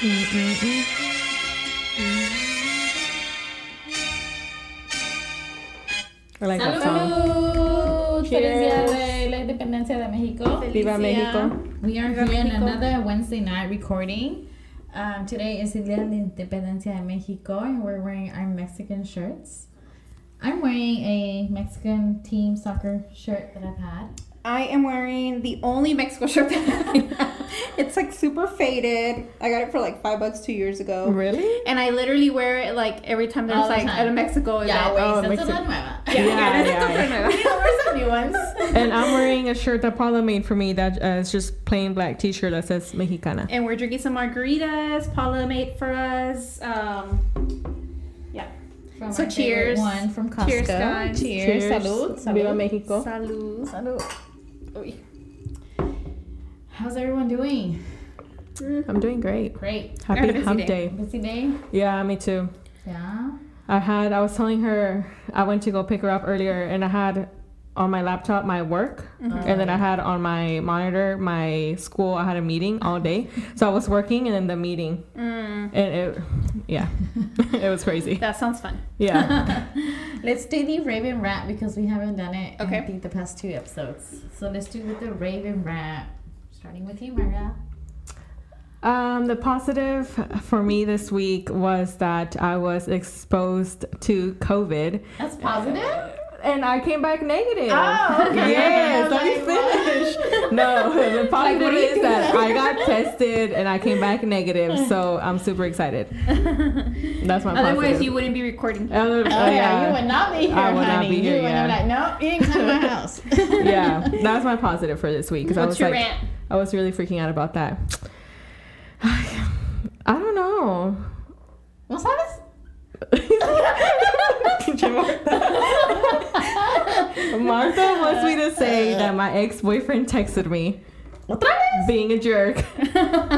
I like that song. Salud! Feliz Día de la Independencia de Mexico. Viva Mexico. We are Viva here in another Wednesday night recording. Um, today is the Día de la Independencia de Mexico, and we're wearing our Mexican shirts. I'm wearing a Mexican team soccer shirt that I've had. I am wearing the only Mexico shirt that I have. It's like super faded. I got it for like five bucks two years ago. Really? And I literally wear it like every time there's All the like time. a Mexico Yeah, event. wait, Oh, so Mexican- la. Yeah, Yeah, yeah, yeah, We know where's some new ones. And I'm wearing a shirt that Paula made for me that uh, is just plain black t-shirt that says Mexicana. And we're drinking some margaritas. Paula made for us. Um, yeah. From So cheers. One from Costco. Cheers, guys. Cheers. Salud. Salud. Viva Mexico. Salud. Salud. Uy. How's everyone doing? I'm doing great. Great. Happy hump day. day. Busy day? Yeah, me too. Yeah. I had, I was telling her, I went to go pick her up earlier and I had on my laptop my work and then I had on my monitor my school. I had a meeting all day. So I was working and then the meeting. Mm, And it, yeah, it was crazy. that sounds fun. Yeah. Let's do the Raven rap because we haven't done it. Okay. I think the past two episodes. So let's do with the Raven rap. Starting with you, Marga. Um, the positive for me this week was that I was exposed to COVID That's positive. and I came back negative. Oh, okay. Yes, let Like, me finish. No, the positive what do you is that? I got tested and I came back negative, so I'm super excited. That's my Otherwise, positive. you wouldn't be recording. Other- Oh, yeah. you would not be here, I would not be here, you would yeah. have been like, nope, you ain't coming to my house. yeah, that's my positive for this week because I What's was your like, rant? I was really freaking out about that. I don't know. ¿No sabes? Martha wants me to say that my ex-boyfriend texted me ¿Otra vez? being a jerk.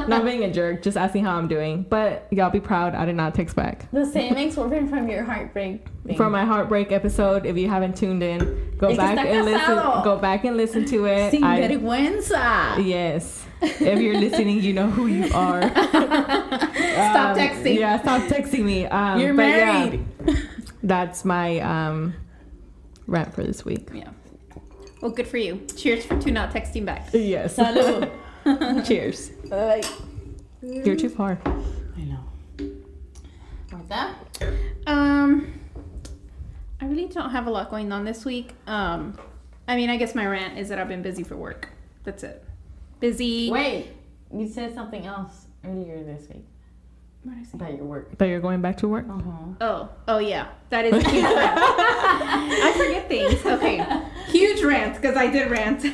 not being a jerk, just asking how I'm doing. But y'all be proud, I did not text back. The same ex-boyfriend from your heartbreak thing. From my heartbreak episode, if you haven't tuned in, go back and listen. Go back and listen to it. Sin I- vergüenza. yes, if you're listening, you know who you are. Stop Um, texting. Yeah, stop texting me. Um, You're but yeah, married. that's my um, rant for this week. Yeah. Well, good for you. Cheers for to not texting back. Yes. Salud. Cheers. Like, You're too far. I know. Marta? Um, I really don't have a lot going on this week. Um, I mean, I guess my rant is that I've been busy for work. That's it. Busy. Wait, you said something else earlier this week What did I say? About your work. But you're going back to work? Uh-huh. Oh, oh yeah, that is huge rant. I forget things. Okay, huge rant because I did rant. Es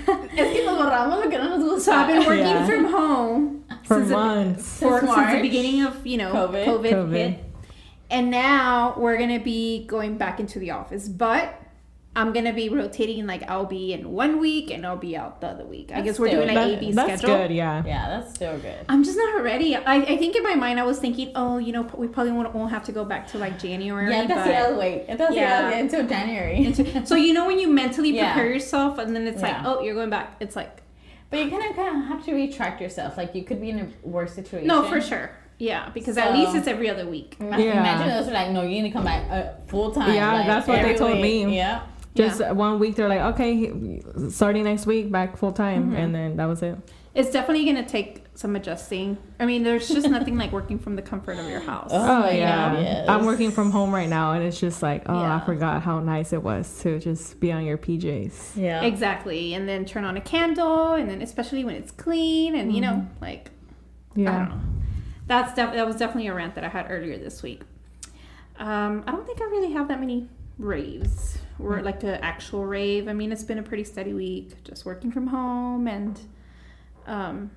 que lo borramos lo que no nos gusta. so I've been working Yeah. from home For since the- months. for, Since since the beginning of you know COVID. COVID, COVID. hit, and now we're gonna be going back into the office, but. I'm gonna be rotating. Like I'll be in one week and I'll be out the other week. I guess we're still- doing an That- A B that's schedule. good, yeah. Yeah, that's still good. I'm just not ready. I, I think in my mind I was thinking, oh, you know, we probably won't, won't have to go back to like January. Yeah, that's but- the wait. That's Yeah. yeah. until January. so you know when you mentally Yeah. prepare yourself and then it's Yeah. like, oh, you're going back. It's like, but you kind of kind of have to retract yourself. Like you could be in a worse situation. no, for sure. Yeah, because at least it's every other week. Yeah. Imagine those are like, no, you need to come back uh, full time. Yeah, like, that's what they every told week. me. Yeah. Just one week, they're like, okay, starting next week, back full time. And then that was it. It's definitely going to take some adjusting. I mean, there's just nothing like working from the comfort of your house. Oh, Oh, yeah. Yes. I'm working from home right now, and it's just like, oh, Yeah. I forgot how nice it was to just be on your PJs. Yeah. Exactly. And then turn on a candle, and then especially when it's clean, and you know, like, I don't Yeah. know. That's def- that was definitely a rant that I had earlier this week. Um, I don't think I really have that many raves or like an actual rave. I mean, it's been a pretty steady week, just working from home and um,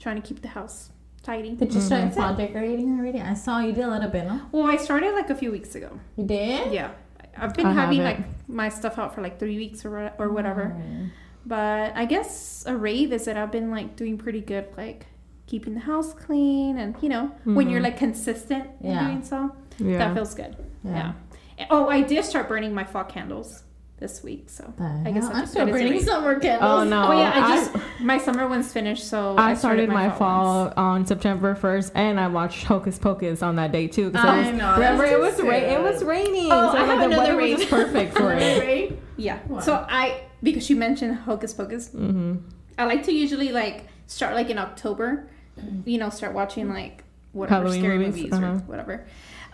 trying to keep the house tidy. Did you start That's it. fall decorating already? I saw you did a little bit, no? Well, I started like a few weeks ago. You did? Yeah, I've been I having haven't. like my stuff out for like three weeks or or whatever. Mm. But I guess a rave is that I've been like doing pretty good, like keeping the house clean and you know when you're Mhm. like consistent Yeah. in doing so, Yeah. that feels good. Yeah. Yeah. Oh, I did start burning my fall candles this week, so The I guess hell? I I'm just still did it as a burning rave. summer candles. Oh no! Oh, yeah, I I, just- My summer one's finished, so I started my ones. fall on September 1st, and I watched Hocus Pocus on that day too. 'cause it I was- know, Remember, it was just ra- it was raining. Oh, so I have the another weather was perfect for it. Yeah. What? So I because you mentioned Hocus Pocus, hmm I like to usually like start like in October, you know, start watching like whatever Halloween scary movies, movies, uh-huh. or whatever.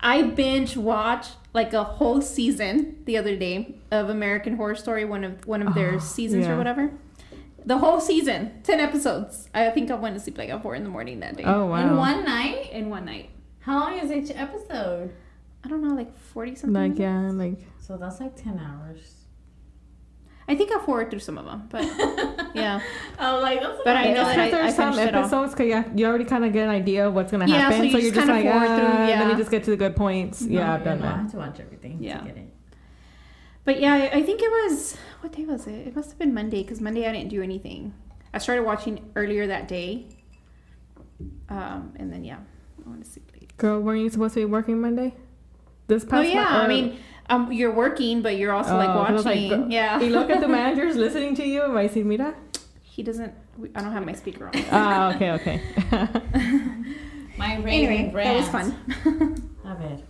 I binge watch like a whole season the other day of American Horror Story, one of one of their Oh, seasons yeah. or whatever. The whole season, ten episodes. I think I went to sleep like at four in the morning that day. Oh wow! In one night? In one night. How long is each episode? I don't know, like forty something. like minutes? yeah, like So that's like 10 hours. I think I forward through some of them, but yeah. Oh, like that's But I know just that I- there's some finished it all. episodes because yeah, you already kind of get an idea of what's gonna Yeah, happen, so you so just you're just kinda like, forward ah, through, let me just get to the good points. Yeah, I've done know, I that. have to watch everything Yeah. to get it. But yeah, I- I think it was what day was it? It must have been Monday because Monday I didn't do anything. I started watching earlier that day, um, and then yeah, I want to sleep late. Girl, weren't you supposed to be working Monday? This past Oh past yeah, Mon- I mean, um, you're working, but you're also like Oh, 'cause I like, watching. girl, yeah, you look at the managers listening to you. Am I see, mira. he doesn't. I don't have my speaker on. Ah, okay, okay. My rave anyway, and that was rant. fun. Love it.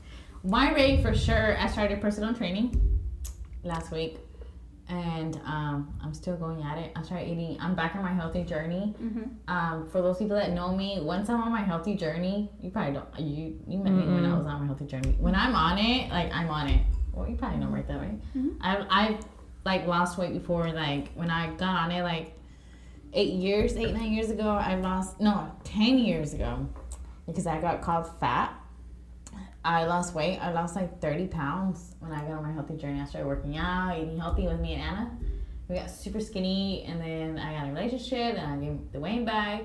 My rave for sure. I started personal training last week, and um, I'm still going at it. I started eating. I'm back on my healthy journey. Mhm. Um, for those people that know me, once I'm on my healthy journey, you probably don't. You you met me when I was on my healthy journey. When I'm on it, like I'm on it. Well, you probably know right that way. Mhm. I I like lost weight before. Like when I got on it, like eight years, eight nine years ago, I lost no ten years ago because I got called fat. I lost weight. I lost like 30 pounds when I got on my healthy journey. I started working out, eating healthy with me and Anna. We got super skinny, and then I got a relationship, and I gained the weight back,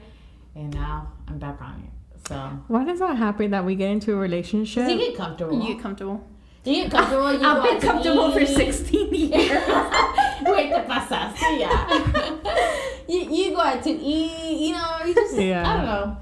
and now I'm back on it. So, Why does that happen that we get into a relationship? you get comfortable. You get comfortable. You get comfortable. You I've been out to comfortable for 16 years. Wait, te pasaste, yeah. you, you go out to eat, you know, you just, Yeah. I don't know.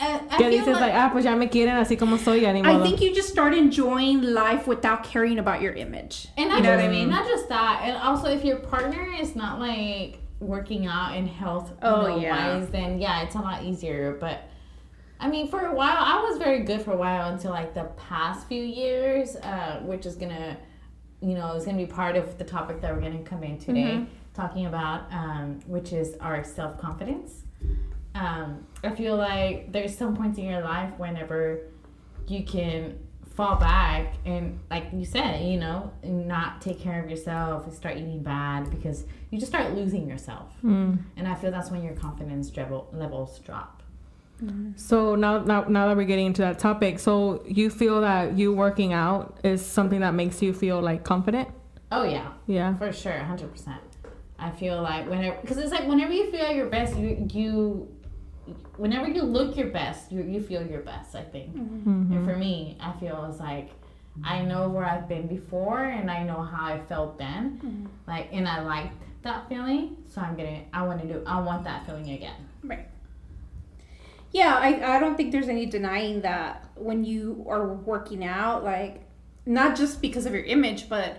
I, I Que dices like, ah, pues ya me quieren así como soy, ya ni I modo. think you just start enjoying life without caring about your image. And You know just, what I mean? Not just that, and also if your partner is not like working out and health you Oh, know, yeah. wise, then yeah, it's a lot easier. But I mean, for a while, I was very good for a while until like the past few years, uh, which is gonna, you know, is gonna be part of the topic that we're gonna come in today, Mhm. talking about, um, which is our self confidence. Um, I feel like there's some points in your life whenever you can fall back and like you said you know not take care of yourself and start eating bad because you just start losing yourself Mm. and i feel that's when your confidence level, levels drop So now, now, now that we're getting into that topic, so you feel that you working out is something that makes you feel like confident? oh yeah Yeah. for sure 100% i feel like whenever because it's like whenever you feel your best you you whenever you look your best you, you feel your best i think Mhm. And for me, I feel it's like I know where I've been before and I know how I felt then. Mhm. Like and I liked that feeling. So I'm gonna I wanna do I want that feeling again. Yeah, I, I don't think there's any denying that when you are working out, like not just because of your image, but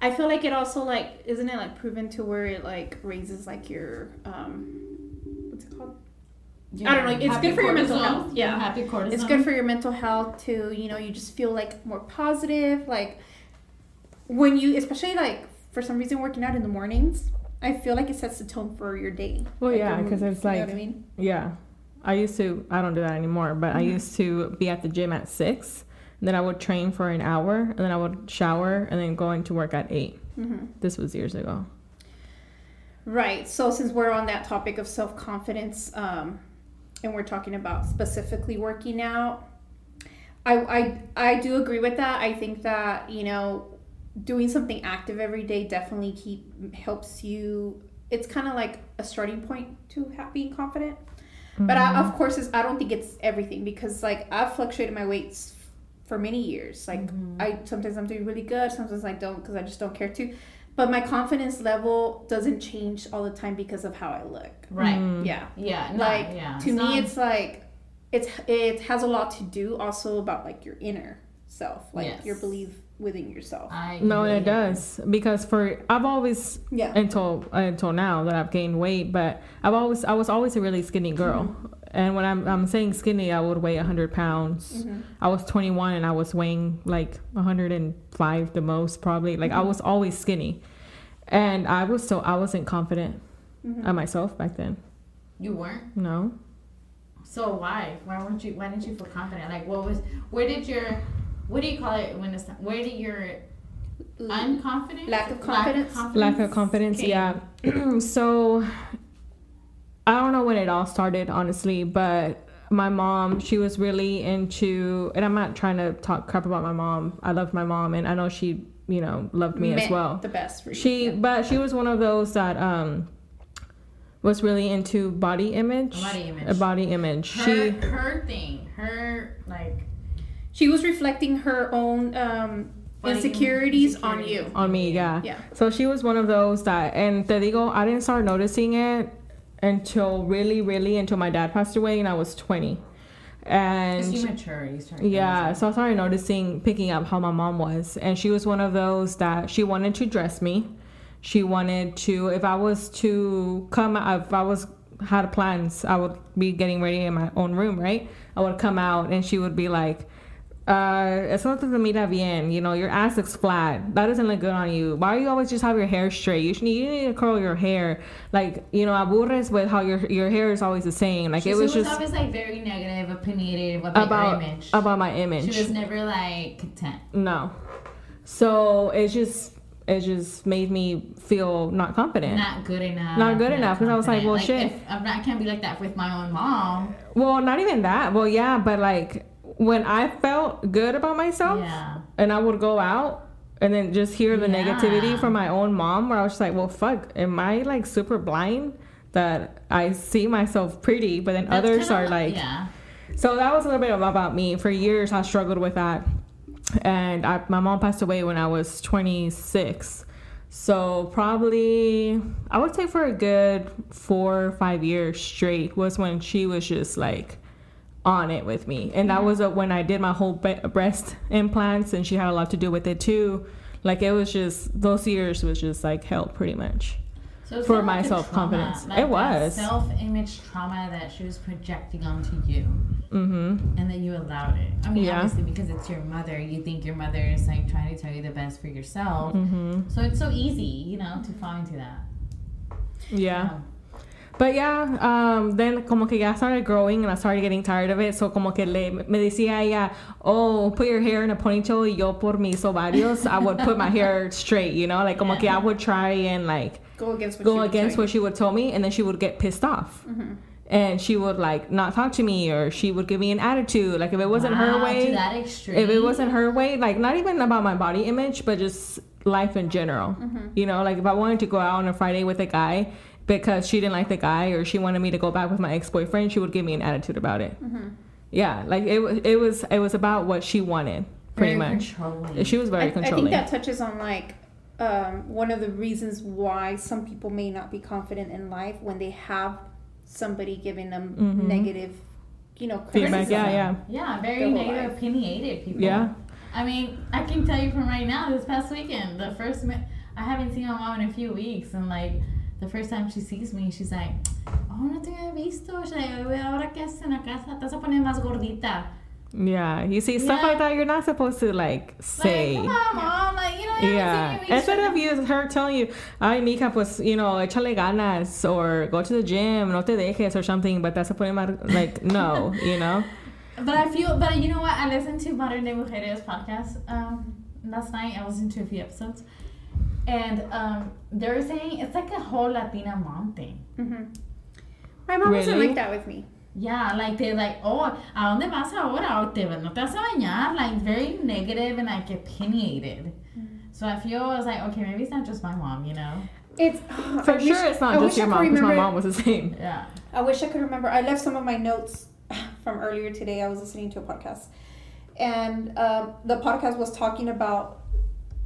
I feel like it also like isn't it like proven to where it like raises like your um what's it called? I don't know, it's Happy good for your mental health, yeah. Happy cortisol. It's good for your mental health too. You know, you just feel like more positive. Like when you, especially like for some reason working out in the mornings, I feel like it sets the tone for your day. Well, Like, yeah, because it's you know like- what I mean. Yeah. I used to, I don't do that anymore, but I Mhm. used to be at the gym at six. And then I would train for an hour and then I would shower and then go into work at 8 Mm-hmm. This was years ago. Right. So since we're on that topic of self confidence, um, and we're talking about specifically working out, I, I I do agree with that. I think that you know doing something active every day definitely keep helps you. It's kind of like a starting point to being confident. But I, Mm-hmm. of course, it's, I don't think it's everything because like I've fluctuated my weights for many years. Like Mhm. I sometimes I'm doing really good, sometimes I don't because I just don't care to. But my confidence level doesn't change all the time because of how I look. right. Mm. Yeah, Yeah. No, like yeah. to me, not- it's like it's it has a lot to do also about like your inner self, like your belief, within yourself. I No, it does because for I've always Yeah. until until now that I've gained weight, but I've always I was always a really skinny girl. Mm-hmm. And when I'm I'm saying skinny, I would weigh 100 pounds. Mhm. I was 21 and I was weighing like 105 the most probably. Like I Mm-hmm. was always skinny, and I was so I wasn't confident at myself back then. You weren't. No, So why? Why weren't you? Why didn't you feel confident? Like, what was? Where did your? What do you call it when it's? Where did your unconfidence? Lack of confidence? lack of confidence. Okay. Yeah. so I don't know when it all started, honestly, but my mom, she was really into, and I'm not trying to talk crap about my mom. I loved my mom, and I know she, you know, loved me as well. The best for you. She, Yeah. but she was one of those that um was really into body image. Body image. A body image. Her, She, her thing. Her like. She was reflecting her own um, Body insecurities on you. on me, yeah. Yeah. So she was one of those that, and te digo, I didn't start noticing it until really, really until my dad passed away, and I was 20. As you And mature, you start. yeah, realizing- so I started noticing, picking up how my mom was, and she was one of those that she wanted to dress me. She wanted to, if I was to come, if I was had plans, I would be getting ready in my own room, right? I would come out, and she would be like, uh, eso no te mira bien. You know, your ass looks flat. That doesn't look good on you. Why do you always just have your hair straight? You should you need to curl your hair. Like, you know, aburres with how your your hair is always the same. Like She it was she was just always like very negative, opinionated about, about her image. about my image. She was never like content. no. So it just it just made me feel not confident. Not good enough. Not good enough. Because I was like, well, shit. If, I'm not, I can't be like that with my own mom. well, not even that. Well, yeah, but like when I felt good about myself Yeah. and I would go out and then just hear the Yeah. negativity from my own mom where I was just like, well, fuck, am I like super blind that I see myself pretty, but then That's others are like, Yeah. So that was a little bit about me. For years, I struggled with that, and I, my mom passed away when I was 26. So probably I would say for a good four or five years straight was when she was just like on it with me, and that was uh, when I did my whole be- breast implants, and she had a lot to do with it too. Like it was just those years was just like hell, pretty much. So For my like self-confidence. trauma, It was. self-image trauma that she was projecting onto you, Mm-hmm. and that you allowed it. I mean, Yeah. obviously because it's your mother, you think your mother is like trying to tell you the best for yourself. Mm-hmm. So it's so easy, you know, to fall into that. Yeah. But yeah, um, then como que ya started growing and I started getting tired of it. So como que le, me decía ella, oh, put your hair in a ponytail. Y yo por mis ovarios, I would put my hair straight, you know? Like como que I would try and like Go against what go she would against tell what she would tell me. And then she would get pissed off. Mm-hmm. And she would like not talk to me or she would give me an attitude. Like if it wasn't her way. To that extreme. if it wasn't her way, like not even about my body image, but just life in general. Mm-hmm. You know, like if I wanted to go out on a Friday with a guy because she didn't like the guy or she wanted me to go back with my ex boyfriend, she would give me an attitude about it. Mm-hmm. Yeah, like it was it was it was about what she wanted, pretty Very much. She was very I, I think that touches on like um, one of the reasons why some people may not be confident in life when they have somebody giving them Mhm. negative, you know, Feedback, yeah, yeah. Yeah, very negative, life. opinionated people. Yeah. I mean, I can tell you from right now, this past weekend, the first, mi- I haven't seen my mom in a few weeks, and like, the first time she sees me, she's like, oh, no te había visto. She's like, ahora que haces en la casa, te vas a poner más gordita. Yeah, you see stuff Yeah. like that, you're not supposed to like say. Like, come on, mom. Like, you know, Yeah, seen you in instead of you, her telling you, ay, mija, pues, you know, échale ganas, or go to the gym, no te dejes, or something, but that's a point, like, no, you know? But I feel, but you know what? I listened to Modern Day Mujeres podcast um, last night. I listened to a few episodes, and um, they're saying it's like a whole Latina mom thing. Mm-hmm. My mom wasn't like that with me. Yeah, like they're like, oh, ¿a dónde vas ahora? O te, no te vas a bañar? Like very negative and like opinionated. So I feel I was like, okay, maybe it's not just my mom, you know? It's For I sure, wish- it's not I just your mom, because my mom was the same. Yeah. I wish I could remember. I left some of my notes from earlier today. I was listening to a podcast, and um, the podcast was talking about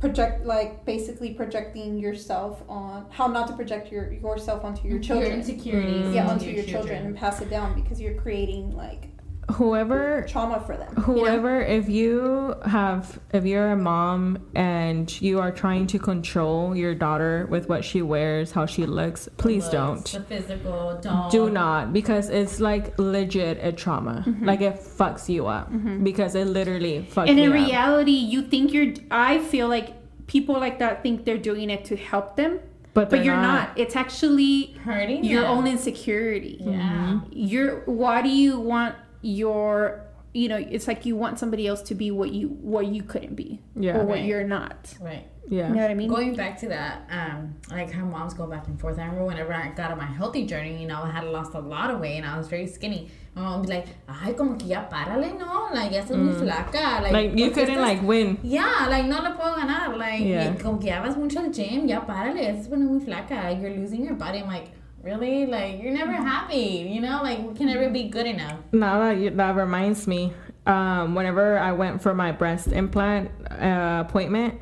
project, like basically projecting yourself on how not to project your yourself onto your children. your insecurities. Yeah, onto onto your children and pass it down because you're creating like whoever trauma for them. you know? whoever if you have if you're a mom and you are trying to control your daughter with what she wears how she looks please Looks, don't The physical, don't. do not because it's like legit a trauma mm-hmm. like it fucks you up mm-hmm. because it literally fucks And me in up. reality, you think you're. I feel like people like that think they're doing it to help them, but, but they're you're not. It's actually Hurting your them. own insecurity. Mm-hmm. Yeah. You're. Why do you want your? You know, it's like you want somebody else to be what you what you couldn't be, Yeah. or what Right. you're not. Right. yeah You know what I mean? Going back to that, um, like how moms go back and forth. I remember whenever I got on my healthy journey, you know, I had lost a lot of weight and I was very skinny. My mom would be like, ay, como que ya párale, no? Like, ya estás muy flaca. Like, Mm. like you ¿por couldn't estás- like win Yeah, like, no le puedo ganar. Like, Yeah. y como que ya vas mucho al gym, ya párale, estás poniendo muy flaca. Like, you're losing your body. I'm like, really? Like, you're never happy, you know? Like, can never be good enough. now that you, that reminds me um whenever i went for my breast implant uh, appointment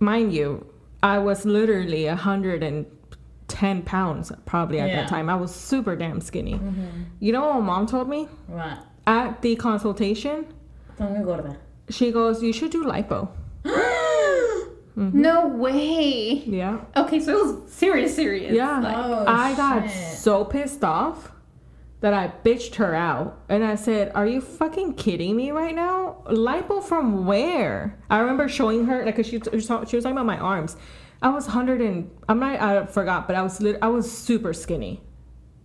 mind you i was literally 110 pounds probably at Yeah. that time i was super damn skinny you know what my mom told me What? at the consultation gorda. she goes you should do lipo Mm-hmm. No way. yeah Okay, so it was serious, serious. yeah Like, Oh, i got shit. so pissed off that I bitched her out and I said, Are you fucking kidding me right now? Lipo from where? I remember showing her, like, 'cause she, she was talking about my arms. I was 100 and, I'm not, I forgot, but I was, lit- I was super skinny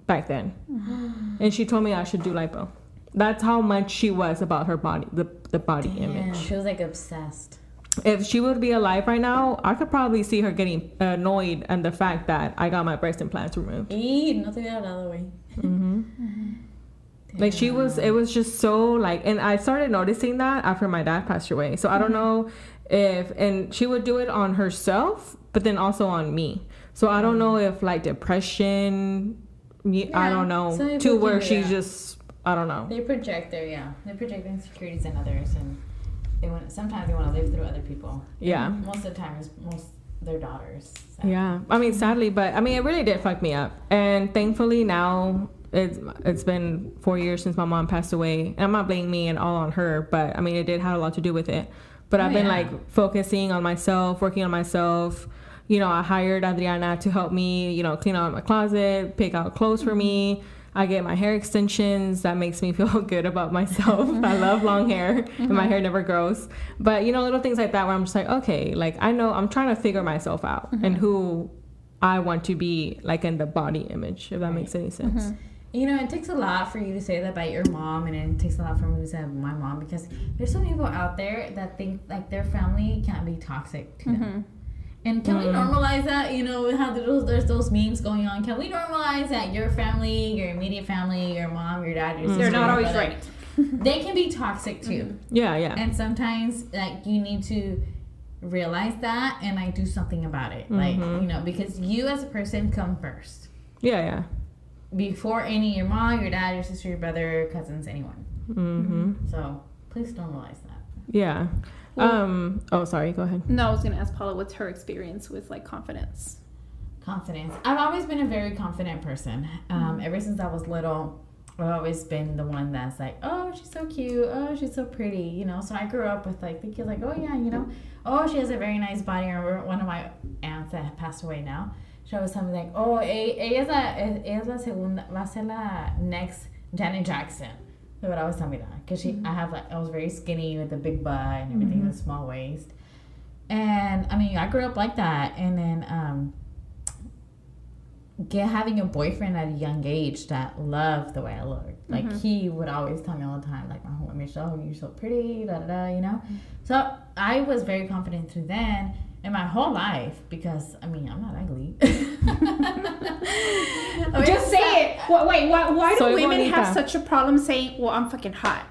back then. and she told me I should do lipo. That's how much she was about her body, the, the body Yeah, image. she was like obsessed. If she would be alive right now, I could probably see her getting annoyed and the fact that I got my breast implants removed. Y no te hubiera hablado, güey. Mm-hmm. Mm-hmm. Like she was, it was just so like, and I started noticing that after my dad passed away. So I don't mm-hmm. know if, and she would do it on herself, but then also on me. So I don't know if like depression, me- I don't know, to where she's just, I don't know. They project their yeah. They project insecurities in others, and they want sometimes they want to live through other people. Yeah. Most of the time, it's most their daughters. so. Yeah, I mean, sadly, but I mean, it really did fuck me up. And thankfully, now it's it's been four years since my mom passed away. And I'm not blaming me and all on her, but I mean, it did have a lot to do with it. But Oh, I've been yeah. like focusing on myself, working on myself. You know, I hired Adriana to help me. You know, clean out my closet, pick out clothes for mm-hmm. me. I get my hair extensions. That makes me feel good about myself. I love long hair, and my mm-hmm. hair never grows. But you know, little things like that where I'm just like, okay, like I know I'm trying to figure myself out and mm-hmm. who I want to be, like in the body image, if that makes any sense. Mm-hmm. You know, it takes a lot for you to say that about your mom, and it takes a lot for me to say that my mom because there's some people out there that think like their family can't be toxic to them. And can we normalize that? You know, how there's, there's those memes going on. Can we normalize that your family, your immediate family, your mom, your dad, your sister, They're not always brother, right. They can be toxic too. Yeah, yeah, And sometimes like you need to realize that and like do something about it. Like, Mm-hmm. you know, because you as a person come first. yeah, yeah. Before any your mom, your dad, your sister, your brother, cousins, anyone. hmm So please normalize that. Yeah. Um. Oh, sorry. Go ahead. No, I was gonna ask Paula what's her experience with like confidence. Confidence. I've always been a very confident person. Um, ever since I was little, I've always been the one that's like, oh, she's so cute. Oh, she's so pretty. You know. So I grew up with like the kids like, oh yeah, you know, oh she has a very nice body. I remember one of my aunts that passed away now. She always told me like, oh, ella es la, ella es la segunda, va a ser la next Janet Jackson. They would always tell me that because she, I mm-hmm. have like, I was very skinny with a big butt and everything, mm-hmm. a small waist. And I mean, I grew up like that, and then um, get having a boyfriend at a young age that loved the way I looked. Like mm-hmm. he would always tell me all the time, like, my "Oh, Michelle, you're so pretty," da da da. You know. So I was very confident through then and my whole life because I mean I'm not ugly. Just say it. Wha- Wait, why, why do women bonita. have such a problem saying, "Well, I'm fucking hot"?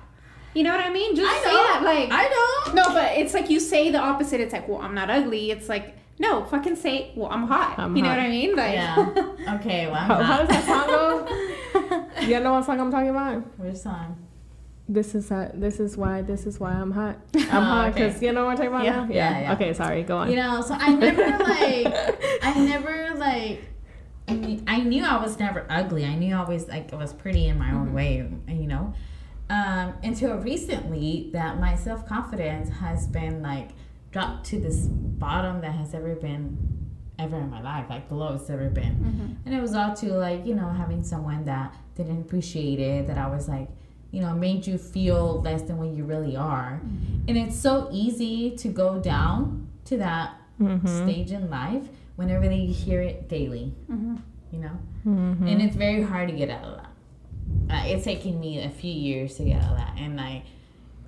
You know what I mean? Just I say know. that. Like, I don't. no, but it's like you say the opposite. It's like, "Well, I'm not ugly." It's like, no, fucking say, "Well, I'm hot." I'm you know hot. what I mean? Like, Yeah. Okay. Well, I'm How, how not. does that song go? you know what song I'm talking about? Which song? This is uh, this is why this is why I'm hot. I'm Oh, hot okay. because you know what I'm talking about Yeah. now. Yeah, yeah. Okay, sorry. Go on. You know, so I never like, I never like, I, mean, I knew I was never ugly. I knew I was like I was pretty in my own way, you know. um, until recently that my self confidence has been like dropped to this bottom that has ever been ever in my life, like the lowest ever been. Mm-hmm. And it was all to like, you know, having someone that didn't appreciate it, that I was like, you know, made you feel less than what you really are. And it's so easy to go down to that Mm-hmm. stage in life whenever they hear it daily, Mm-hmm. you know? Mm-hmm. And it's very hard to get out of that. Uh, it's taken me a few years to get out of that. And like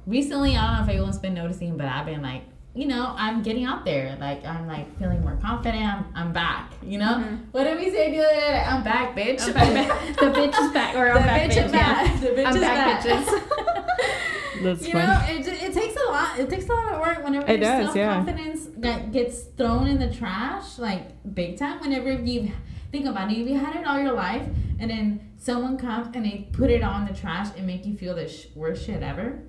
recently, I don't know if anyone's been noticing, but I've been like, you know, I'm getting out there. Like I'm like feeling more confident. I'm, I'm back. You know, Mhm. what did we say the other day? I'm back, bitch. I'm back. the bitch is back, or The I'm back, bitch bitch. is Yeah. back. The bitch I'm is back, back. That's you funny. know, it, it takes a lot. It takes a lot of work whenever It your does, yeah. self confidence that gets thrown in the trash, like big time. Whenever you think about it, if you had it all your life, and then someone comes and they put it on the trash and make you feel the sh- worst shit ever.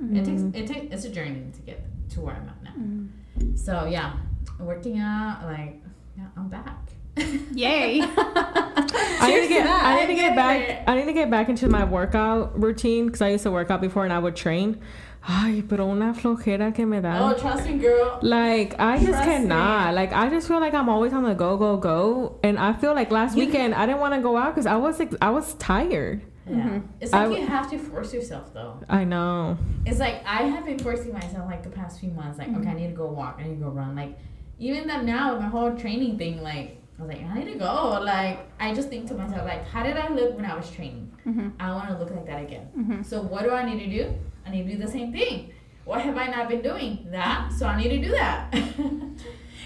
It takes it takes it's a journey to get to where I'm at now. Mm-hmm. So yeah, working out, like yeah, I'm back. Yay. I need to get that. I need to get Get back. I need to get back into my workout routine because I used to work out before and I would train. Ay, pero una flojera que me da. Oh, trust me, girl. Like I just Trust cannot. me. Like I just feel like I'm always on the go go go, and I feel like last You- weekend I didn't want to go out because I was ex- I was tired. Yeah. Mhm. It's like I w- you have to force yourself though. I know. It's like I have been forcing myself like the past few months. Like, Mm-hmm. okay, I need to go walk. I need to go run. Like, even that now with my whole training thing, like I was like, I need to go. Like, I just think to myself, like, how did I look when I was training? Mm-hmm. I want to look like that again. Mm-hmm. So what do I need to do? I need to do the same thing. What have I not been doing? That. So I need to do that.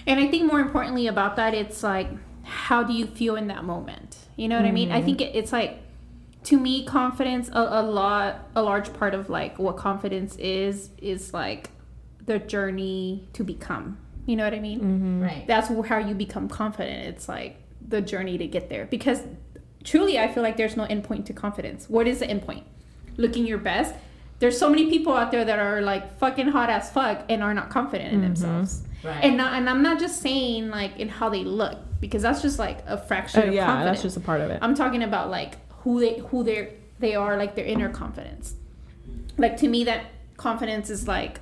And I think more importantly about that, it's like, how do you feel in that moment? You know what I mean? I think it, it's like, to me, confidence, a, a lot, a large part of like what confidence is, is like the journey to become. You know what I mean? Mm-hmm. right. That's how you become confident. It's like the journey to get there. Because truly, I feel like there's no endpoint to confidence. What is the endpoint? Looking your best. There's so many people out there that are like fucking hot as fuck and are not confident in Mhm. themselves. Right. And not, and I'm not just saying like in how they look because that's just like a fraction Uh, of yeah, confidence. that's just a part of it. I'm talking about like who they who they they are like their inner confidence. Like to me that confidence is like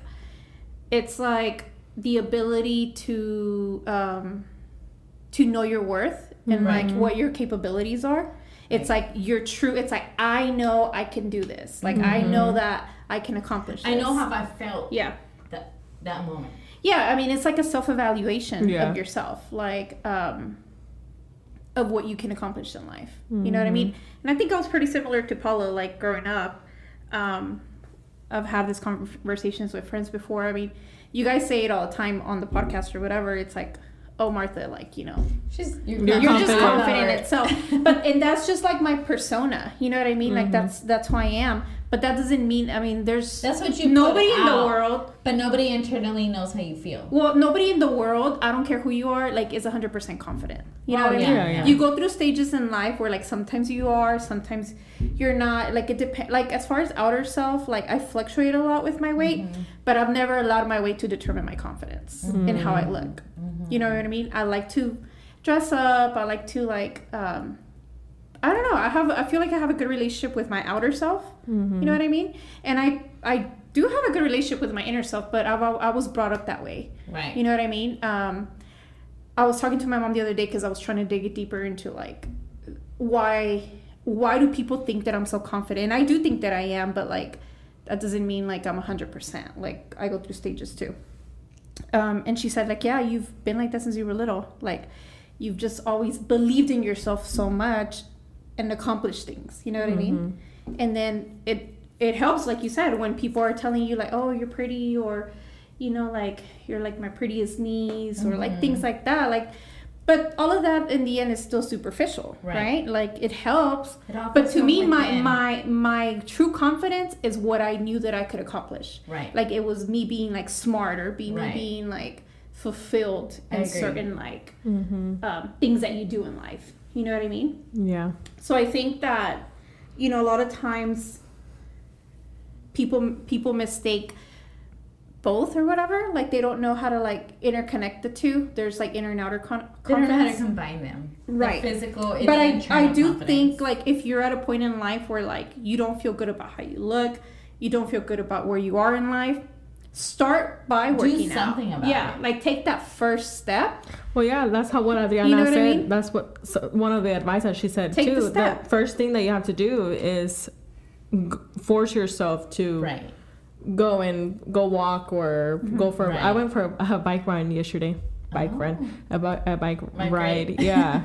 it's like the ability to um to know your worth and Right. like what your capabilities are. It's like you're true. It's like I know I can do this. Like I know that I can accomplish this. I know how I felt Yeah. that that moment. Yeah, I mean it's like a self-evaluation Yeah. of yourself, like um of what you can accomplish in life. You know what I mean? And I think I was pretty similar to Paula like growing up. Um I've had these conversations with friends before. I mean, you guys say it all the time on the podcast or whatever. It's like, "Oh, Martha, like, you know, She's you're, You're you're just confident. confident in itself but and that's just like my persona you know what i mean like Mhm. that's that's who i am but that doesn't mean i mean there's That's what you nobody in the world But nobody internally knows how you feel. well nobody in the world i don't care who you are like is 100% confident you know Oh, what i mean yeah, yeah. you go through stages in life where like sometimes you are sometimes you're not like it depends like as far as outer self like i fluctuate a lot with my weight Mm-hmm. but i've never allowed my weight to determine my confidence in how i look Mm-hmm. you know what i mean i like to dress up i like to like um i don't know i have i feel like i have a good relationship with my outer self Mm-hmm. you know what i mean and i i do have a good relationship with my inner self but I've, i was brought up that way Right. you know what I mean? Um, I was talking to my mom the other day because I was trying to dig it deeper into like why why do people think that I'm so confident? And I do think that I am, but like that doesn't mean like I'm hundred percent. Like I go through stages too. Um, and she said like, yeah, you've been like that since you were little. Like you've just always believed in yourself so much and accomplished things. You know what I mean? And then it it helps, like you said, when people are telling you like, oh, you're pretty or you know, like you're like my prettiest niece or like things like that. Like, but all of that in the end is still superficial, Right. right? Like it helps, It but to me, my within. my my true confidence is what I knew that I could accomplish. Right. Like it was me being like smarter, being Right. me being like fulfilled in certain like Mm-hmm. um, things that you do in life. You know what I mean? Yeah. So I think that you know a lot of times people people mistake both or whatever. Like they don't know how to like interconnect the two. There's like inner and outer con- They don't know how to combine them. The Right. physical. But I, I do confidence. think like if you're at a point in life where like you don't feel good about how you look, you don't feel good about where you are in life, start by working Do working something out. about yeah, it. like take that first step. Well, yeah, that's how what Adriana You know what I mean? That's what so one of the advice that she said Take too. the first thing that you have to do is g- force yourself to Right. go and go walk or go for. I went for a, a bike run yesterday. Bike Oh. ride, a, bi- a bike Bike ride. ride. Yeah,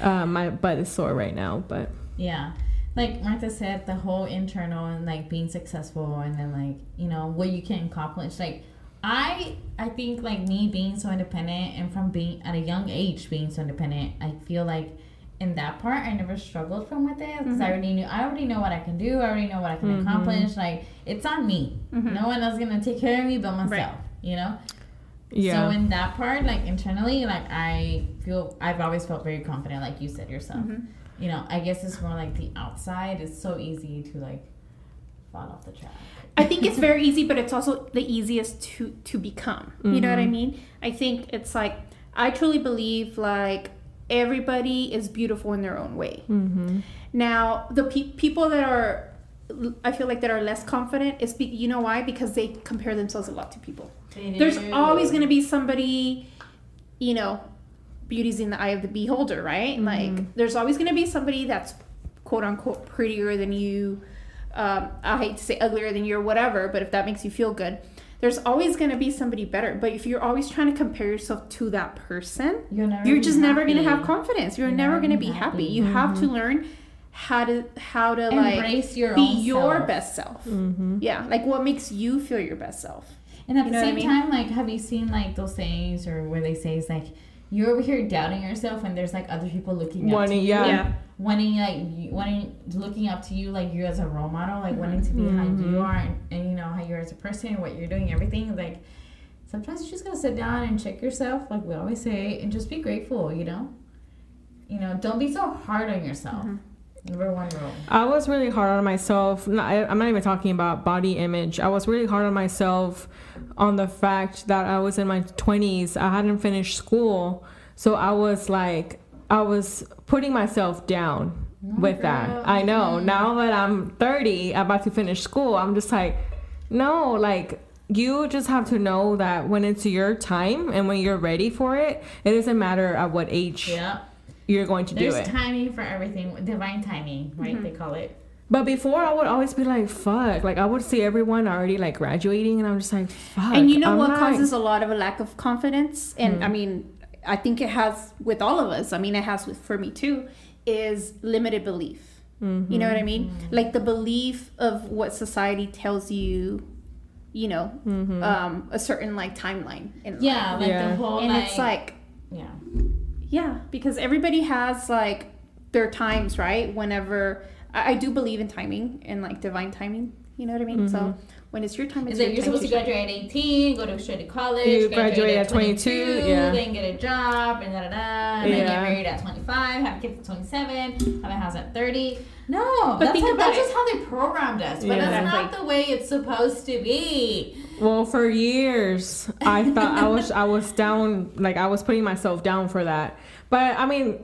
um, my butt is sore right now, but Yeah. Like Martha said, the whole internal and like being successful and then like, you know, what you can accomplish. Like I I think like me being so independent and from being at a young age being so independent, I feel like in that part I never struggled from with it because I mm-hmm. already knew I already know what I can do. I already know what I can mm-hmm. accomplish. Like it's on me. Mm-hmm. No one else gonna take care of me but myself. You know. yeah. So in that part, like internally, like I feel I've always felt very confident, like you said yourself. You know, I guess it's more like the outside. It's so easy to like fall off the track. I think it's very easy, but it's also the easiest to to become. You know what I Mm-hmm. mean? I think it's like I truly believe like everybody is beautiful in their own way. mm-hmm. Now, the pe- people that are, I feel like that are less confident is, be- you know why? Because they compare themselves a lot to people. There's always going to be somebody, you know, beauty's in the eye of the beholder, right? Like, there's always going to be somebody that's quote unquote prettier than you. Um, I hate to say uglier than you or whatever, but if that makes you feel good, there's always going to be somebody better. But if you're always trying to compare yourself to that person, You're never. you're be just never going to have confidence. You're You're never never going to be be happy. happy. You have to learn how to how to like Embrace your be your self. best self. Mm-hmm. Yeah, like what makes you feel your best self. And at You the know what I same mean? time, like, have you seen like those sayings or where they say it's like you're over here doubting yourself, and there's like other people looking up to Wanting, you, yeah. Wanting like wanting looking up to you like you as a role model, like wanting to be how Mhm. you are, and, and you know how you're as a person, what you're doing, everything. Like sometimes you just gotta sit down and check yourself, like we always say, and just be grateful. You know, you know, don't be so hard on yourself. Number one rule. I was really hard on myself. I'm not even talking about body image. I was really hard on myself on the fact that I was in my 20s. I hadn't finished school. So I was like, I was putting myself down with girl. that. I know. Now that I'm 30, about to finish school, I'm just like, no, like, you just have to know that when it's your time and when you're ready for it, it doesn't matter at what age Yeah, you're going to there's do it. There's timing for everything. Divine timing, right? Mm-hmm. They call it. But before, I would always be like, "Fuck!" Like I would see everyone already like graduating, and I'm just like, "Fuck!" And you know I'm what not- causes a lot of a lack of confidence? And Hmm. I mean, I think it has with all of us. I mean, it has with for me too. Is limited belief. Mm-hmm. You know what I mean? Like the belief of what society tells you. You know, Mm-hmm. um, a certain like timeline. In Yeah, life. like Yeah. the whole and like, it's like yeah. Yeah, because everybody has like their times, right? Whenever I, I do believe in timing and like divine timing. You know what I mean? So when it's your time, it's Is it your you're time supposed to graduate at 18, go to straight to college, You graduate at 22, yeah. then get a job, and da da da, and then get married at 25, have kids at 27, have a house at 30. No, But that's, think how, about that's just how they programmed us, but Yeah. that's not Exactly. the way it's supposed to be. Well, for years, I thought I was I was down, like I was putting myself down for that. But I mean,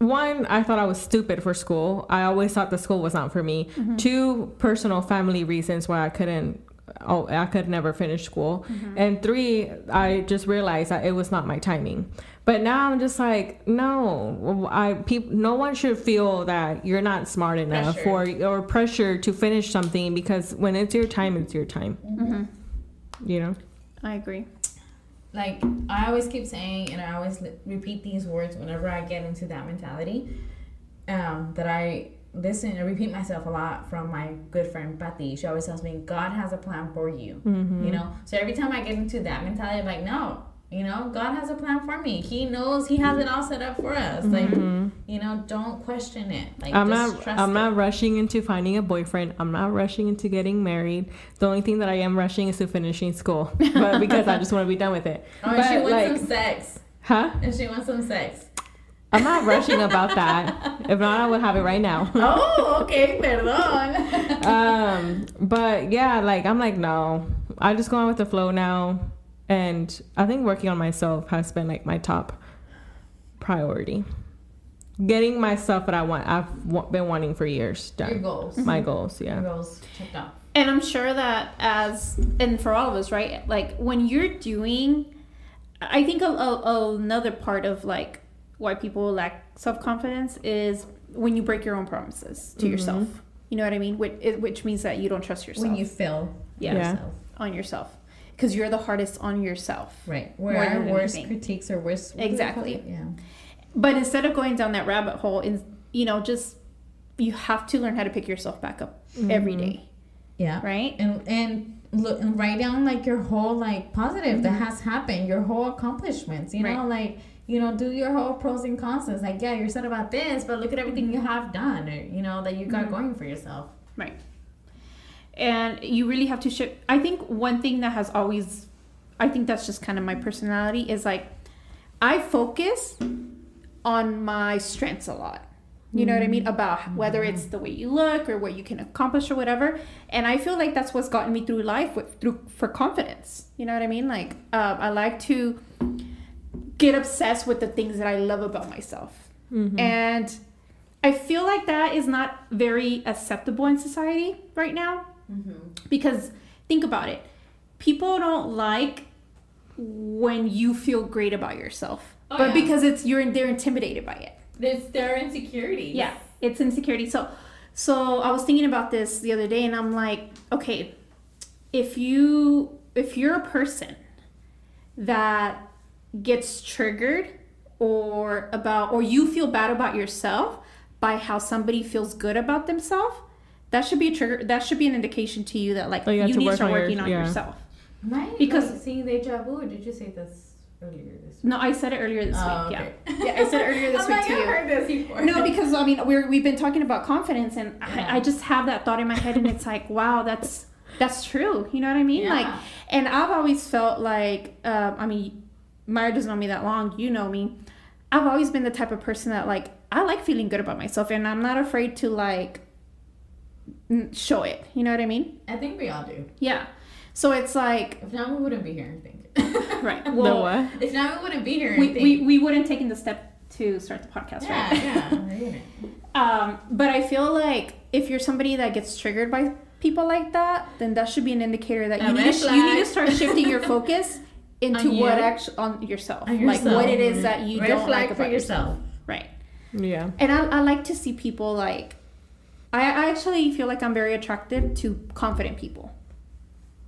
one, I thought I was stupid for school. I always thought the school was not for me. Mm-hmm. Two, personal family reasons why I couldn't. Oh, I could never finish school. Mm-hmm. And three, I just realized that it was not my timing. But now I'm just like, no, I peop, no one should feel that you're not smart enough Pressured. or or pressure to finish something because when it's your time, it's your time. Mm-hmm. You know. I agree. Like I always keep saying, and I always li- repeat these words whenever I get into that mentality. Um, that I listen and repeat myself a lot from my good friend Betty. She always tells me, "God has a plan for you." You know, so every time I get into that mentality, I'm like, "No, you know, God has a plan for me. He knows He has it all set up for us. Like, you know, don't question it. Like, I'm just not. I'm it. not rushing into finding a boyfriend. I'm not rushing into getting married. The only thing that I am rushing is to finishing school, but because I just want to be done with it. Oh, and she But, wants like- some sex. Huh? And she wants some sex. I'm not rushing about that. If not, I would have it right now. Oh, okay, perdón. um, but yeah, like I'm like no. I just go on with the flow now, and I think working on myself has been like my top priority. Getting myself what I want, I've wa- been wanting for years. Your Done. goals. My goals, Your yeah. goals checked off. And I'm sure that as and for all of us, right? Like when you're doing, I think a, a, another part of like why people lack self confidence is when you break your own promises to Mhm. yourself. You know what I mean? Which, which means that you don't trust yourself When you fail Yeah. Yeah. yourself. on yourself because you're the hardest on yourself. Right. Where More our worst anything. critiques or worst. what do they call Exactly. Yeah. But instead of going down that rabbit hole, in you know, just you have to learn how to pick yourself back up every Mhm. day, Yeah. right? and and look and write down like your whole like positive that has happened your whole accomplishments you know like you know do your whole pros and cons It's like yeah you're sad about this but look at everything you have done or you know that you got Mhm. going for yourself Right. And you really have to shift. I think one thing that has always, I think that's just kind of my personality is like, I focus on my strengths a lot. You know what I mean? About whether it's the way you look or what you can accomplish or whatever. And I feel like that's what's gotten me through life with through for confidence. You know what I mean? Like um, I like to get obsessed with the things that I love about myself. Mhm. And I feel like that is not very acceptable in society right now Mm-hmm. because think about it. People don't like when you feel great about yourself. Oh, but yeah. because it's you're they're intimidated by it. it's their insecurity Yeah, it's insecurity. So, so I was thinking about this the other day, and I'm like, okay, if you if you're a person that gets triggered or about or you feel bad about yourself by how somebody feels good about themselves, that should be a trigger. That should be an indication to you that like Oh, you you, need to work start on your- working on yeah. yourself. right Because- like, seeing deja vu or did you say this earlier this week No, I said it earlier this Oh, week. okay. Yeah, yeah, I said it earlier this I'm week like, to I've you. heard this before No, because I mean we're we've been talking about confidence, and Yeah. I, I just have that thought in my head, and it's like, wow, that's that's true. You know what I mean? Yeah. Like, and I've always felt like, um, I mean, Maya doesn't know me that long. You know me. I've always been the type of person that like I like feeling good about myself, and I'm not afraid to like n- show it. You know what I mean? I think we all do Yeah. So it's like, if not we wouldn't be here I think right. the Well, what? if not we wouldn't be here we, think. we we wouldn't taken the step to start the podcast, yeah right? yeah. Um, but I feel like if you're somebody that gets triggered by people like that, then that should be an indicator that A you need, to, you need to start shifting your focus into On what actually on yourself, On like what it is that you Red don't flag like for about yourself. yourself. right? Yeah. And I, I like to see people like, I, I actually feel like I'm very attracted to confident people,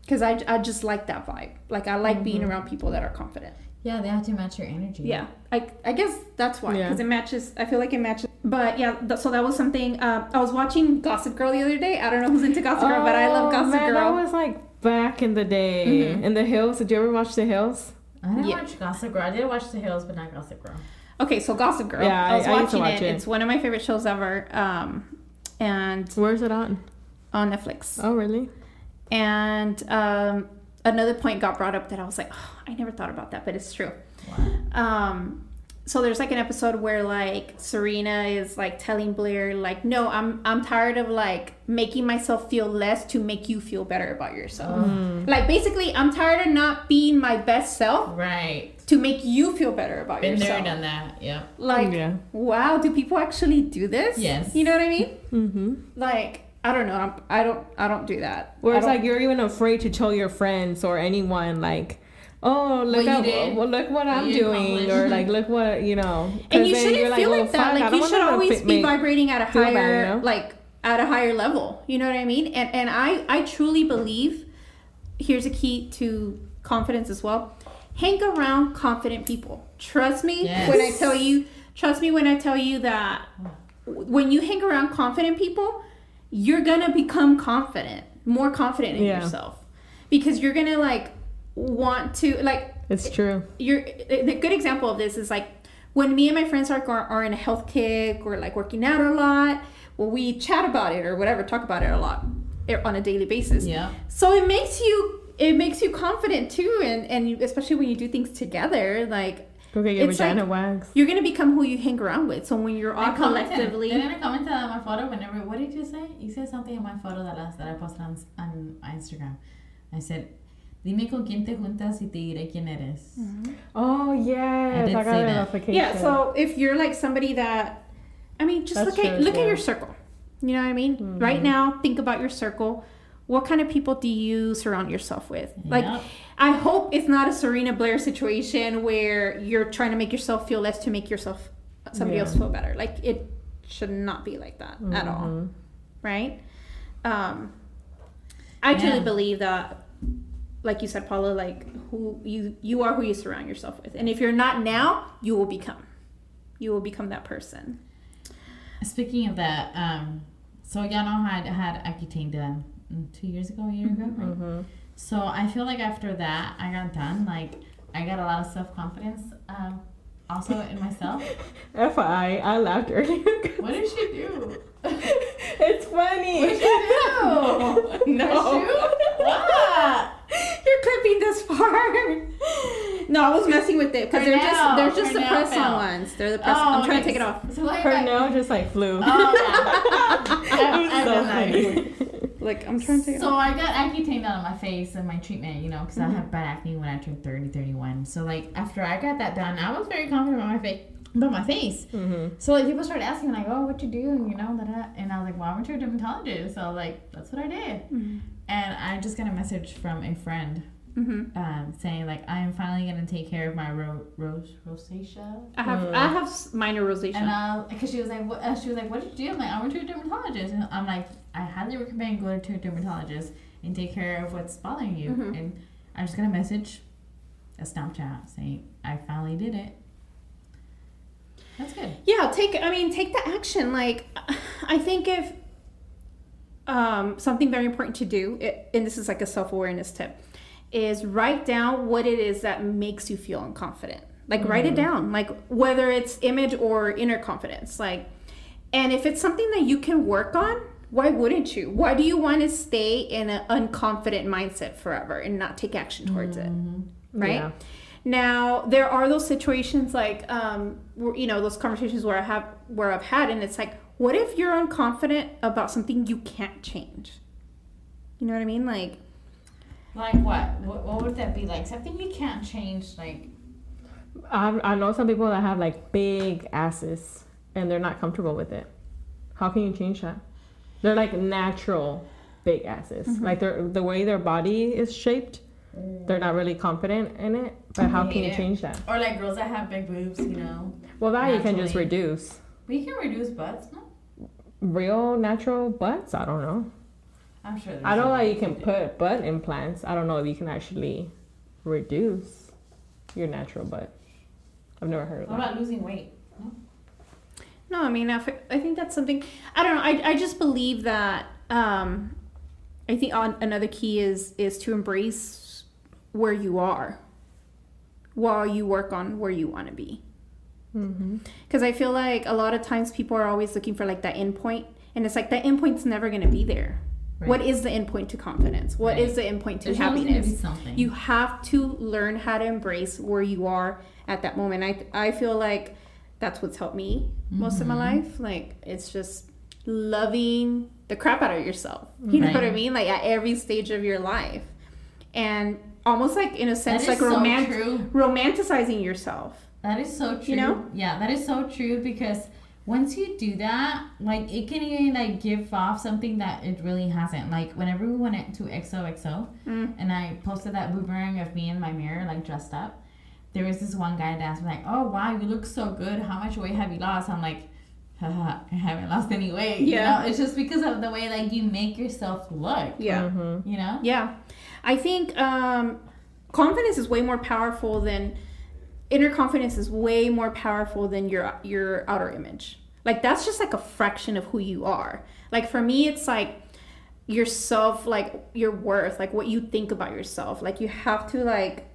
because I, I just like that vibe. Like I like being Mhm. around people that are confident. yeah they have to match your energy Yeah, I, I guess that's why Yeah. because it matches. I feel like it matches. But yeah, th- so that was something. Um, I was watching Gossip Girl the other day. I don't know who's into Gossip Girl, but I love Oh, Gossip man, Girl. That was like back in the day. Mhm. In the hills. Did you ever watch the hills? I didn't Yeah. watch Gossip Girl. I did watch The Hills, but not Gossip Girl. Okay, so Gossip Girl. Yeah, I was I- I used to watching watch it. it. It's one of my favorite shows ever. Um, and Where's it on? on Netflix. Oh, really? And um, another point got brought up that I was like, oh, I never thought about that, but it's true. Um, so there's like an episode where like Serena is like telling Blair like, no, I'm I'm tired of like making myself feel less to make you feel better about yourself. Mm. Like basically, I'm tired of not being my best self Right. to make you feel better about Been there, yourself. done that. Yeah. Like, yeah. wow, do people actually do this? Yes. You know what I mean? Mm-hmm. Like, I don't know. I'm, I don't. I don't do that. Where it's like you're even afraid to tell your friends or anyone like, oh look What at well look what I'm doing or like look what you know. and you shouldn't feel "Oh, like that. fuck, Like you should always be vibrating at a higher, bad, you know? like at a higher level. You know what I mean? And and I I truly believe. Here's a key to confidence as well. Hang around confident people. Trust me Yes. when I tell you. Trust me when I tell you that when you hang around confident people, you're gonna become confident, more confident in Yeah. yourself, because you're gonna like want to like It's true. you're the good example of this is like when me and my friends are, are are in a health kick or like working out a lot well we chat about it or whatever talk about it a lot eh, on a daily basis Yeah. so it makes you it makes you confident too and and you, especially when you do things together like Go get your It's vagina like- waxed. you're gonna become who you hang around with so when you're all I commented. collectively Didn't I comment on my photo whenever? What did you say? You said something in my photo that last that I posted on on Instagram. I said, Dime con quién te juntas y te diré quién eres. Oh yes, did I, got say that. notification. Yeah, so if you're like somebody that, I mean, just That's look at look yeah. at your circle. You know what I mean? Right now, think about your circle. What kind of people do you surround yourself with? Like, I hope it's not a Serena Blair situation where you're trying to make yourself feel less to make yourself somebody Yeah. else feel better. Like it should not be like that at all, Mhm. right? Um, I truly believe that, like you said, Paula, like who you you are who you surround yourself with, and if you're not now, you will become. You will become that person. Speaking of that, um, so Yano had had Accutane done mm, two years ago, a year ago, right? Mhm. So I feel like after that, I got done. Like I got a lot of self confidence, um, also in myself. FYI, I laughed earlier. What did she do? it's funny. What did she do? No. What? You're clipping this part. No, I was messing with it because they're nail. just they're just the nail press on ones. They're the press. I'm trying to take it off. So like, Her I- nail just like flew. Oh, yeah. it I- was I've so funny. Like I'm trying to take it So off. I got Accutane done on my face and my treatment, you know, because I have bad acne when I turned 30, 31. So like after I got that done, I was very confident about my face. About my face. Mhm. So like people started asking me like, oh, what you do, you know, da, da. and I was like, well, I went to a dermatologist. So like that's what I did. Mm-hmm. And I just got a message from a friend Mm-hmm. um, saying like, I am finally gonna take care of my ro- rose rosacea. I have Mm. I have minor rosacea. And uh, because she was like, what, uh, she was like, what did you do? I'm like, I went to a dermatologist, and I'm like, I highly recommend going to a dermatologist and take care of what's bothering you. Mhm. And I just got a message, a Snapchat saying, I finally did it. That's good. yeah, take I mean take the action. Like I think if um, something very important to do, it, and this is like a self awareness tip, is write down what it is that makes you feel unconfident. Like write it down, like whether it's image or inner confidence. Like, and if it's something that you can work on, why wouldn't you? Why do you want to stay in an unconfident mindset forever and not take action towards it? Right. Yeah. Now there are those situations like um, you know those conversations where I have where I've had, and it's like, what if you're unconfident about something you can't change? You know what I mean? Like, Like what? What, what would that be like? Something you can't change, like, I, I know some people that have like big asses and they're not comfortable with it. How can you change that? They're like natural big asses. Mm-hmm. Like they're the way their body is shaped, they're not really confident in it. But how can you Yeah. change that? or like girls that have big boobs, you know. Well, that you can just reduce. We can reduce butts, no? Real natural butts? I don't know. I'm sure. there's I don't know some that you can do put butt implants. I don't know if you can actually reduce your natural butt. I've never heard it. of What that. about losing weight? no, I mean, I, I think that's something. I don't know. I, I just believe that. Um, I think on, another key is is to embrace where you are, while you work on where you want to be. Mm-hmm. Because I feel like a lot of times people are always looking for like that endpoint, and it's like that endpoint's never going to be there. Right. What is the endpoint to confidence? What is Right. the endpoint to There's happiness? You have to learn how to embrace where you are at that moment. I I feel like that's what's helped me most of my Mm-hmm. life. Like it's just loving the crap out of yourself. You know what I mean? Like at every stage of your life, and almost like in a sense like so romant- romanticizing yourself. That is so true. know? Yeah, that is so true because once you do that, like it can even like give off something that it really hasn't. Like whenever we went to XOXO Mm. and I posted that boomerang of me in my mirror like dressed up, there was this one guy that asked me like, "Oh wow, you look so good. How much weight have you lost?" I'm like, Haha, I haven't lost any weight. Yeah. You know, it's just because of the way like you make yourself look. Yeah. Mm-hmm. You know? Yeah. I think um, confidence is way more powerful than inner confidence is way more powerful than your your outer image. Like that's just like a fraction of who you are. Like for me it's like yourself like your worth, like what you think about yourself. Like you have to like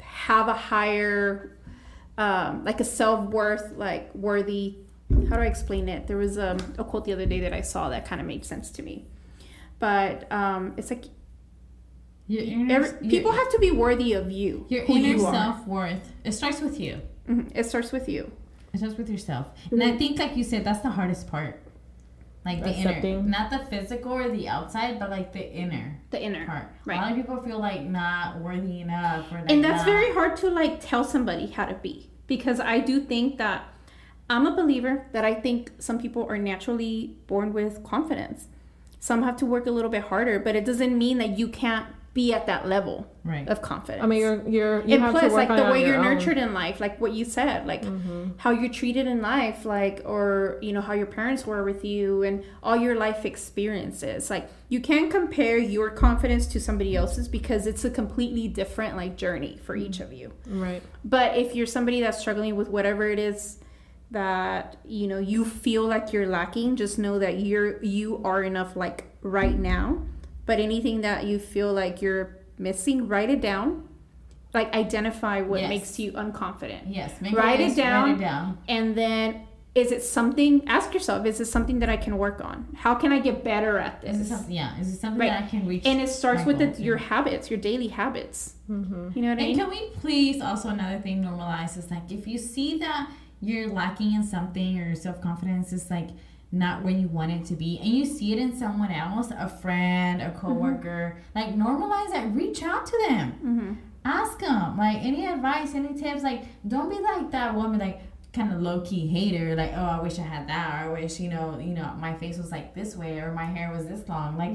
have a higher um like a self-worth like worthy how do I explain it? There was um, a quote the other day that I saw that kind of made sense to me. But um, it's like Your inner, Every, people have to be worthy of you. your inner you self worth. It starts with you. Mhm. It starts with you. It starts with yourself. And I think, like you said, that's the hardest part. Like the Accepting. inner, not the physical or the outside, but like the inner The inner. part. Right. A lot of people feel like not worthy enough, or like and that's not- very hard to like tell somebody how to be because i do think that i'm a believer that i think some people are naturally born with confidence some have to work a little bit harder but it doesn't mean that you can't be at that level right. of confidence I mean, you're you're you and have plus to work like on the way you're own. Mm-hmm. nurtured in life like what you said like how you're treated in life like or you know how your parents were with you and all your life experiences like you can't compare your confidence to somebody else's because it's a completely different like journey for each of you Right. but if you're somebody that's struggling with whatever it is that you know you feel like you're lacking, just know that you're you are enough like right now. But anything that you feel like you're missing, write it down. Like identify what Yes. makes you unconfident. Yes. Make Write it down. Write it down. And then is it something ask yourself, is it something that I can work on? How can I get better at Is it this? something? Yeah. Is it something Right. that I can reach? And it starts with the, your habits, your daily habits. Mm-hmm. You know what I mean? And can we please also another thing normalize is like if you see that you're lacking in something or your self confidence is like not where you want it to be, and you see it in someone else, a friend, a coworker, like normalize that. Reach out to them. hmm Ask them like any advice, any tips. Like don't be like that woman like kind of low key hater. Like oh I wish I had that, or I wish you know you know my face was like this way, or my hair was this long. Like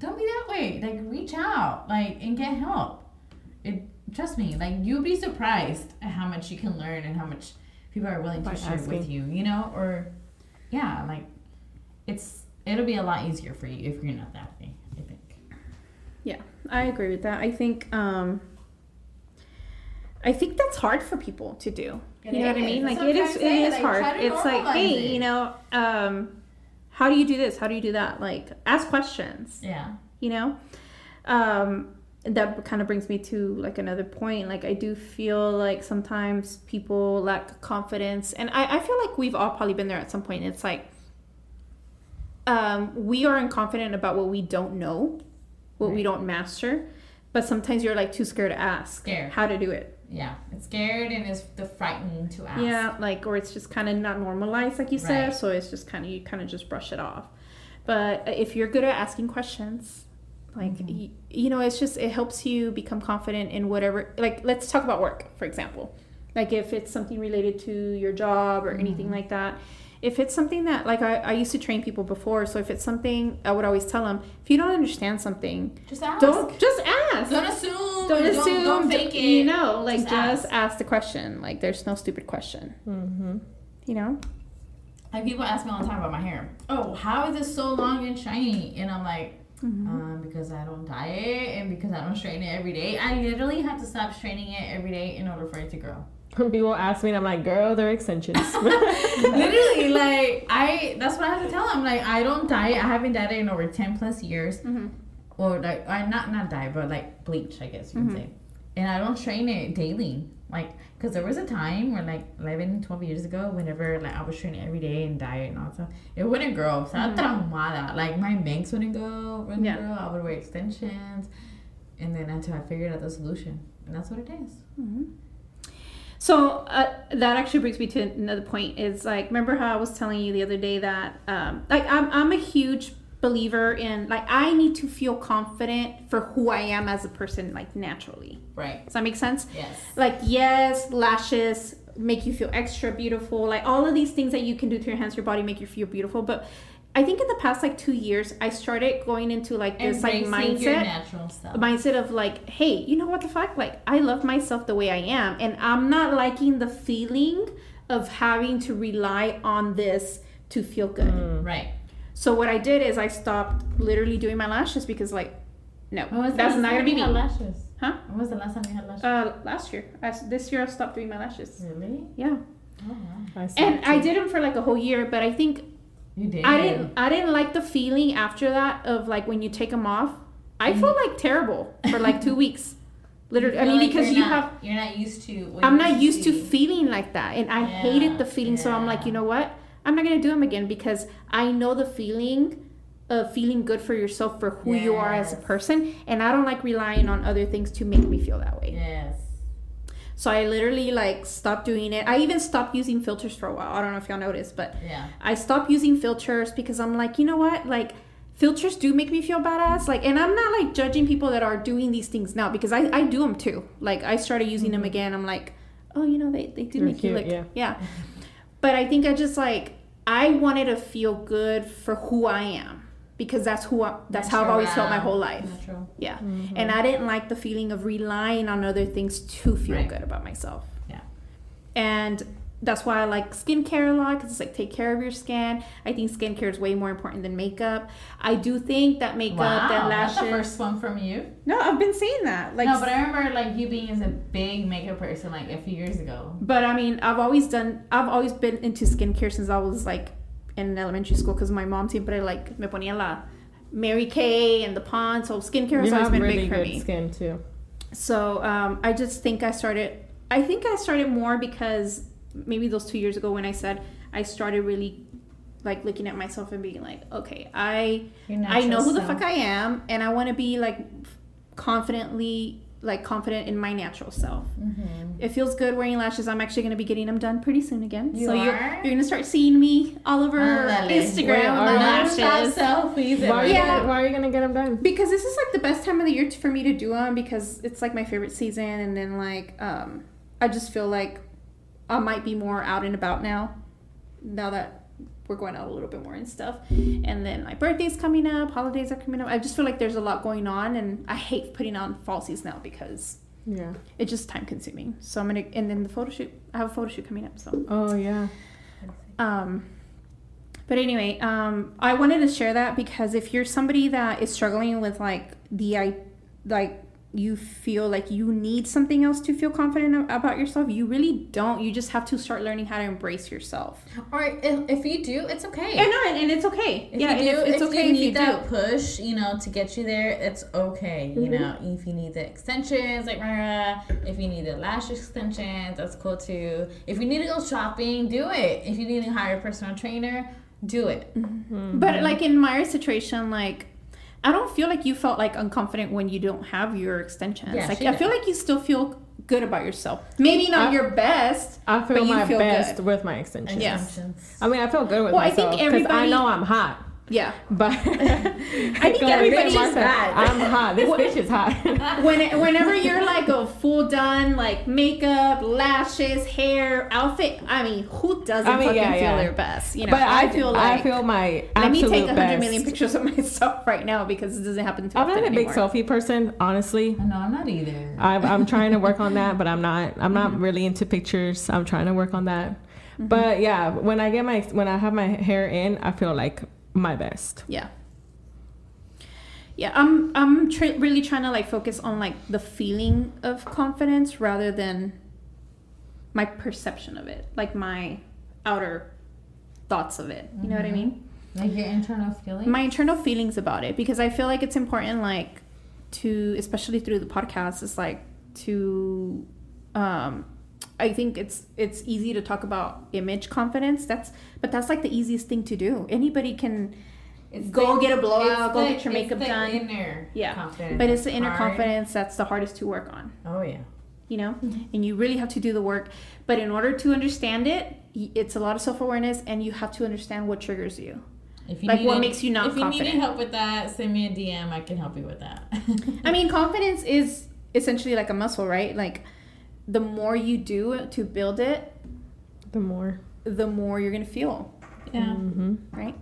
don't be that way. Like reach out, like and get help. It trust me, like you'll be surprised at how much you can learn and how much people are willing to By share with you. You know, or yeah, like it's it'll be a lot easier for you if you're not that way. I think. Yeah, I agree with that. I think um I think that's hard for people to do. It you know what I mean? That's Like what it I'm is trying to it say. is Like, hard. It's like, hey, it. you know, um how do you do this? How do you do that? Like ask questions, Yeah. you know? Um that kind of brings me to like another point. Like I do feel like sometimes people lack confidence and I, I feel like we've all probably been there at some point. It's like um, we aren't confident about what we don't know, what we don't master, but sometimes you're like too scared to ask Scared. how to do it. Yeah. It's scared and it's the frightened to ask. Yeah, like or it's just kind of not normalized, like you said. Right. So it's just kind of you kind of just brush it off. But if you're good at asking questions, like Mhm. y- you know, it's just it helps you become confident in whatever. Like let's talk about work, for example. Like if it's something related to your job or anything Mhm. like that. If it's something that like I, I used to train people before, so if it's something I would always tell them, if you don't understand something, Just ask. don't just ask. Don't assume. Don't assume. Don't, fake it. You know, like Just just, ask. ask. the question. Like there's no stupid question. Mm-hmm. You know. Like people ask me all the time about my hair. Oh, how is it so long and shiny? And I'm like, Mm-hmm. um, because I don't dye it and because I don't straighten it every day. I literally have to stop straightening it every day in order for it to grow. People ask me, and I'm like, girl, they're extensions. literally, like I. That's what I have to tell them. Like I don't dye it. I haven't dyed it in over ten plus years. Mhm. Or like, I not not dye, but like bleach, I guess you Mhm. could say. And I don't train it daily. Like, cause there was a time where like 11, 12 years ago, whenever like I was training every day and diet and all that stuff, it wouldn't grow. So Mhm. traumada. Like my bangs wouldn't go, wouldn't Yeah. grow. I would wear extensions, and then until I figured out the solution, and that's what it is. Mm-hmm. So uh, that actually brings me to another point. Is like, remember how I was telling you the other day that, um, like, I'm I'm a huge believer in like I need to feel confident for who I am as a person, like naturally. Right. Does that make sense? Yes. Like, yes, lashes make you feel extra beautiful. Like all of these things that you can do to enhance your body make you feel beautiful. But I think in the past like two years, I started going into like this like Embracing your mindset natural stuff. mindset of like, hey, you know what the fuck? Like, I love myself the way I am, and I'm not liking the feeling of having to rely on this to feel good. Mm. right. So what I did is I stopped literally doing my lashes because like, no, was that's not gonna be you me. lashes? Huh? When was the last time you had lashes? Uh, last year, I, this year I stopped doing my lashes. really? Yeah, Oh, wow. I and it I did them for like a whole year, but I think You did. I didn't I didn't like the feeling after that of like when you take them off. I felt mm-hmm. like terrible for like two weeks. Literally, I mean like because you're not- have You're not used to. I'm not used to see. feeling like that, and I Yeah, hated the feeling. So I'm like, you know what? I'm not gonna do them again because I know the feeling of feeling good for yourself for who you are as a person, and I don't like relying on other things to make me feel that way. Yes. So I literally like stopped doing it. I even stopped using filters for a while. I don't know if y'all noticed, but Yeah. I stopped using filters because I'm like, you know what? Like filters do make me feel badass. Like and I'm not like judging people that are doing these things now because I, I do them too. Like I started using them mm-hmm. again. I'm like, oh, you know, they, they do They're make you cute, look yeah. yeah. But I think I just like I wanted to feel good for who I am because that's who I, that's how I've always felt my whole life. Natural. Yeah. Mm-hmm. And I didn't like the feeling of relying on other things to feel Right. good about myself. Yeah. And that's why I like skincare a lot because it's like take care of your skin. I think skincare is way more important than makeup. I do think that makeup, Wow, that that's the first one from you. No, I've been saying that. Like, no, but I remember like you being as a big makeup person like a few years ago. But I mean, I've always done. I've always been into skincare since I was like in elementary school because my mom siempre like me ponía la Mary Kay and the Pond. So skincare has You always have been really big for good me. skin too. So um, I just think I started. I think I started more because maybe those two years ago when I said I started really like looking at myself and being like, okay, I I know who the fuck I am, and I want to be like confidently like confident in my natural self. Mm-hmm. It feels good wearing lashes. I'm actually going to be getting them done pretty soon again. You so you're, you're going to start seeing me all over Ándale. Instagram Wait, with are my you? lashes. selfies. Why are, you Yeah. gonna, why are you gonna get them done? Because this is like the best time of the year to, for me to do them because it's like my favorite season, and then like um, I just feel like I might be more out and about now. Now that we're going out a little bit more and stuff, and then my birthday's coming up, holidays are coming up. I just feel like there's a lot going on, and I hate putting on falsies now because Yeah. it's just time consuming. So I'm gonna, and then the photo shoot. I have a photo shoot coming up, so. Oh yeah. Um, but anyway, um, I wanted to share that because if you're somebody that is struggling with like the I like you feel like you need something else to feel confident about yourself, you really don't. You just have to start learning how to embrace yourself. Or if, if you do, it's okay. And no, and, and it's okay. If yeah, you do, if it's if okay you if need you that do. push, you know, to get you there, it's okay. You Mhm. know, if you need the extensions, like Mara, if you need the lash extensions, that's cool too. If you need to go shopping, do it. If you need to hire a personal trainer, do it. Mm-hmm. But like in my situation, like I don't feel like you felt like unconfident when you don't have your extensions. Yeah, like I feel like you still feel good about yourself. Maybe not I- your best. I feel But you my feel best good. with my extensions. Yeah. I mean, I feel good with Well, I think myself because I everybody- know I'm hot. Yeah. But I think everybody's hot. I'm hot. This bitch is hot. when whenever you're like a full done like makeup, lashes, hair, outfit, I mean, who doesn't I mean, fucking yeah, feel yeah. their best? You know, but I, I feel like I feel my let me take a hundred best. million pictures of myself right now because it doesn't happen too I'm often not a big anymore. selfie person, honestly. No, I'm not either. I'm, I'm trying to work on that, but I'm not. I'm not Mm-hmm. really into pictures. I'm trying to work on that. But yeah, when I get my when I have my hair in, I feel like my best. Yeah. Yeah, I'm I'm tr- really trying to like focus on like the feeling of confidence rather than my perception of it, like my outer thoughts of it. You know what I mean? Like your internal feelings. my internal feelings about it because I feel like it's important like to especially through the podcast is like to um I think it's it's easy to talk about image confidence that's but that's like the easiest thing to do anybody can go the- get a blowout go the- get your it's makeup the done Inner Yeah. confidence. but it's the inner Hard. confidence that's the hardest to work on Oh yeah. you know mm-hmm. and you really have to do the work but in order to understand it it's a lot of self-awareness and you have to understand what triggers you If you Like, what makes you not If you confident? needed help with that, send me a DM. I can help you with that. I mean, confidence is essentially like a muscle, right? Like, the more you do to build it, The more. the more you're gonna feel, yeah. hmm right?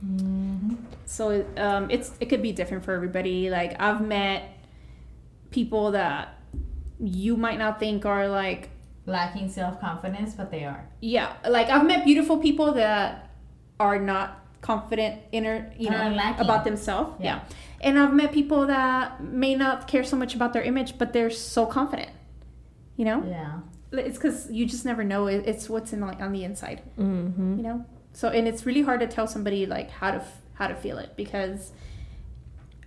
hmm So um, it's it could be different for everybody. Like I've met people that you might not think are like Lacking self confidence, but they are. yeah, like I've met beautiful people that are not confident inner you know about themselves. Yeah. yeah, and I've met people that may not care so much about their image, but they're so confident. You know. Yeah. it's because you just never know it's what's in like on the inside hmm you know so and it's really hard to tell somebody like how to f- how to feel it because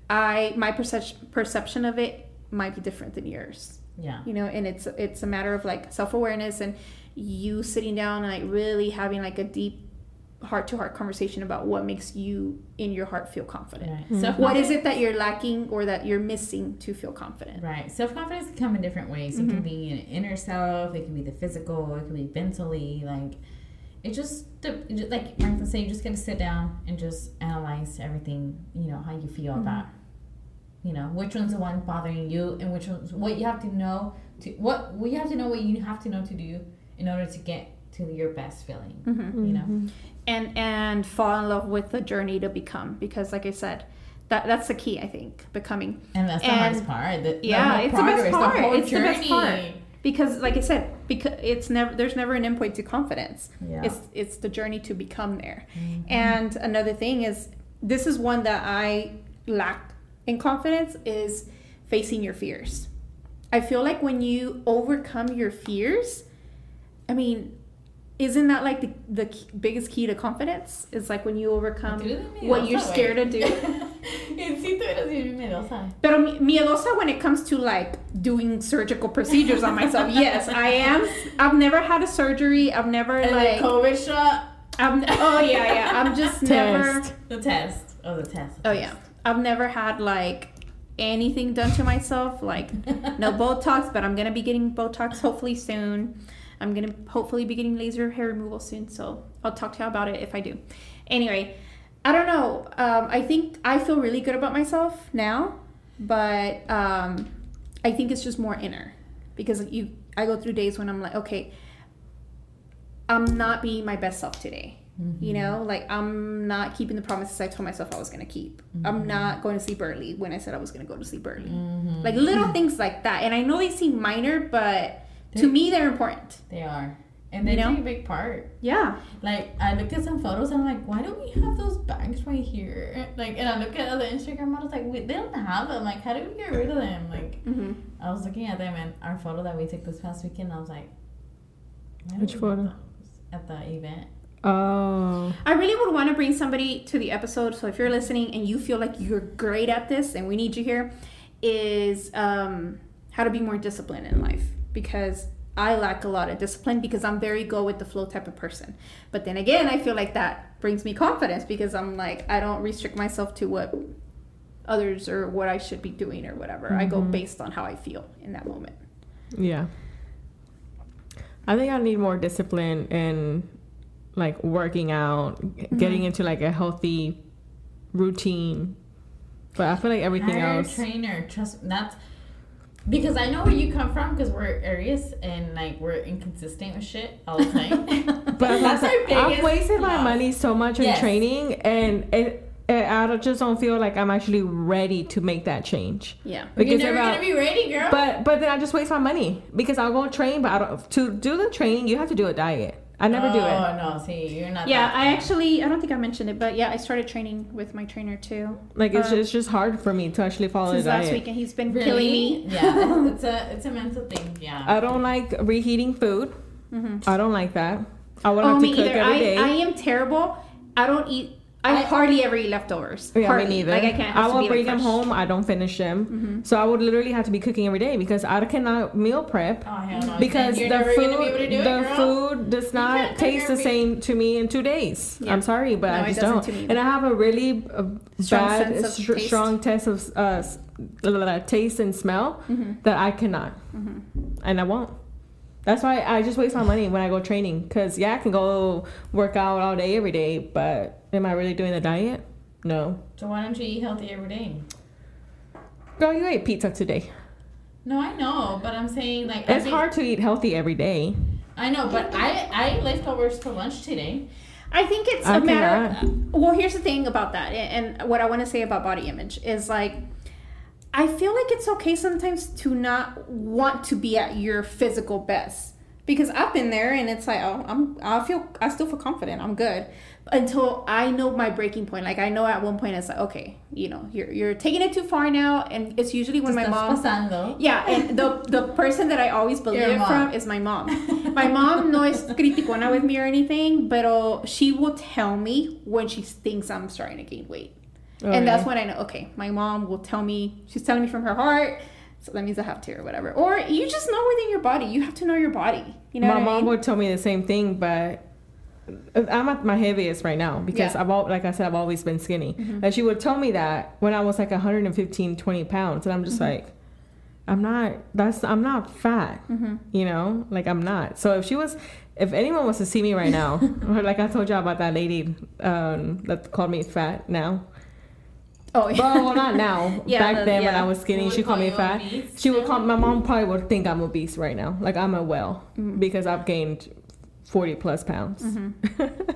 i my perception perception of it might be different than yours Yeah. you know and it's it's a matter of like self-awareness and you sitting down and like really having like a deep heart to heart conversation about what makes you in your heart feel confident. Right. Self What is it that you're lacking or that you're missing to feel confident? Right. Self confidence can come in different ways. It can mm-hmm. be an inner self. It can be the physical. It can be mentally. Like it just, the- it just like Martha said, you just got to sit down and just analyze everything. You know how you feel about. Mm-hmm. You know which one's the one bothering you, and which one's what you have to know to what what you have to know what you have to know to do in order to get to your best feeling. Mhm. You know. And and fall in love with the journey to become because like i said that that's the key i think becoming And that's the And- hardest part. The, the yeah whole it's the best progress, part whole it's the best part because like i said because it's never there's never an endpoint to confidence Yeah. it's it's the journey to become there Mhm. and another thing is this is one that i lack in confidence is facing your fears i feel like when you overcome your fears i mean isn't that like the, the biggest key to confidence It's like when you overcome what you're scared to do Y sí, tú eres bien miedosa. Pero mi- miedosa when it comes to like doing surgical procedures on myself. Yes, I am. I've never had a surgery. I've never And like. COVID shot, I'm, oh yeah, yeah. I'm just never. The test. Oh, the test. Oh yeah, I've never had like anything done to myself. Like no Botox, but I'm gonna be getting Botox hopefully soon. I'm gonna hopefully be getting laser hair removal soon. So I'll talk to you about it if I do. Anyway, I don't know. Um, I think I feel really good about myself now, but um, I think it's just more inner because you. I go through days when I'm like, okay, I'm not being my best self today. You know, like I'm not keeping the promises I told myself I was gonna keep. I'm not going to sleep early when I said I was gonna go to sleep early. Mhm. Like little things like that. And I know they seem minor, but to me they're important. They are. And they You know? take a big part. Yeah. Like, I look at some photos and I'm like, why don't we have those bags right here? Like, and I look at other Instagram models, like, we, they don't have them. Like, how do we get rid of them? Like, hmm I was looking at them and our photo that we took this past weekend, I was like, Which photo? have At the event. Oh. I really would want to bring somebody to the episode. So if you're listening and you feel like you're great at this and we need you here, is um, how to be more disciplined in life because I lack a lot of discipline because I'm very go with the flow type of person. But then again, I feel like that brings me confidence because I'm like I don't restrict myself to what others or what I should be doing or whatever. I go Mhm. based on how I feel in that moment. Yeah. I think I need more discipline in like working out, g- getting into like a healthy routine. But I feel like everything Hire a else. trainer. Trust that's because I know where you come from because we're Aries and like we're inconsistent with shit all the time. But that's our I've biggest wasted my money so much in Yes. training, and it, it, I just don't feel like I'm actually ready to make that change. Yeah. because You're never about- gonna be ready, girl. But but then I just waste my money because I'll go train, but I don't. To do the training, you have to do a diet. I never do it. Oh no, see, you're not. Yeah, that I actually I don't think I mentioned it, but yeah, I started training with my trainer too. Like it's, Uh, just, it's just hard for me to actually follow Since the last week, and he's been Really? killing me. Yeah, it's a it's a mental thing. Yeah. I don't like reheating food. hmm I don't like that. I would Oh, have to me cook either. every I, day. I am terrible. I don't eat. I, I- hardly ever eat leftovers. yeah, hardly. me neither. Like I can't. I will bring like, them fresh. home. I don't finish them. Mhm. So I would literally have to be cooking every day because I cannot meal prep. Oh hell no. Because the food, be able do it, the girl. food does can't taste the every- same to me in two days. Yeah. I'm sorry, but No, I just don't. And I have a really uh, Strong bad, sense str- taste. strong test of uh, taste and smell Mhm. that I cannot, Mhm. and I won't. That's why I just waste my money when I go training. Cause yeah, I can go work out all day every day, but am I really doing the diet? No. So why don't you eat healthy every day? Girl, you ate pizza today. No, I know, but I'm saying like It's think- hard to eat healthy every day. I know, but I I ate leftovers for lunch today. I think it's I a matter. Well, here's the thing about that, and and what I want to say about body image is like, I feel like it's okay sometimes to not want to be at your physical best because I've been there, and it's like, oh, I'm, I feel, I still feel confident, I'm good, until I know my breaking point. Like I know at one point it's like, okay, you know, you're you're taking it too far now, and it's usually when my mom. pasando. Yeah, and the the person that I always believe Your it mom. from is my mom. My mom no es criticona with me or anything, but she will tell me when she thinks I'm starting to gain weight. And that's when I know, okay, my mom will tell me, she's telling me from her heart, so that means I have to or whatever. Or you just know within your body. You have to know your body. You know my what I mom mean? would tell me the same thing, but I'm at my heaviest right now because Yeah. I've al- like I said I've always been skinny. Mhm. And she would tell me that when I was like 115, 20 pounds, and I'm just Mhm. like, I'm not. That's I'm not fat. Mm-hmm. You know, like I'm not. So if she was, if anyone was to see me right now, or like I told you all about that lady um, that called me fat now. Oh, yeah. Well, well, not now. Yeah, Back the- then when. I was skinny, she called me fat. obese She would call my mom probably would think I'm obese right now. Like I'm a well Mhm. because I've gained forty plus pounds. Mhm.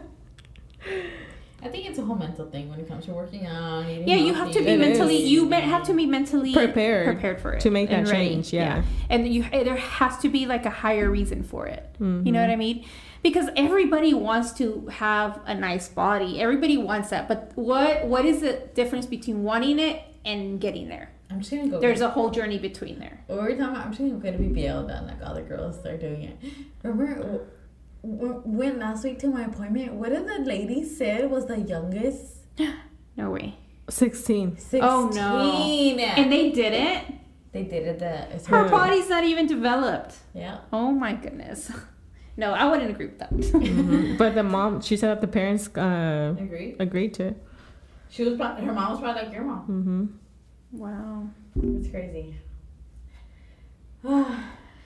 I think it's a whole mental thing when it comes to working out. Yeah, you have to be It mentally. is. You have to be mentally Prepared prepared for it to make that change, yeah. and you there has to be like a higher reason for it. Mhm. You know what I mean? Because everybody wants to have a nice body. Everybody wants that. But what what is the difference between wanting it and getting there? I'm just gonna go. There's a whole journey between there. What we're talking about, I'm just gonna go to BBL done like all the girls are doing it. Remember w- w- when last week to my appointment, what did the lady said was the youngest? No way. Sixteen. 16. Oh, no. And they did it? they did it. The Her body's not even developed. Yeah. Oh my goodness. No, I wouldn't agree with that. Mhm. But the mom, she said that the parents uh, Agreed. agreed to it. She was. pro- Her mom was probably like your mom. Mm-hmm. wow. It's crazy. but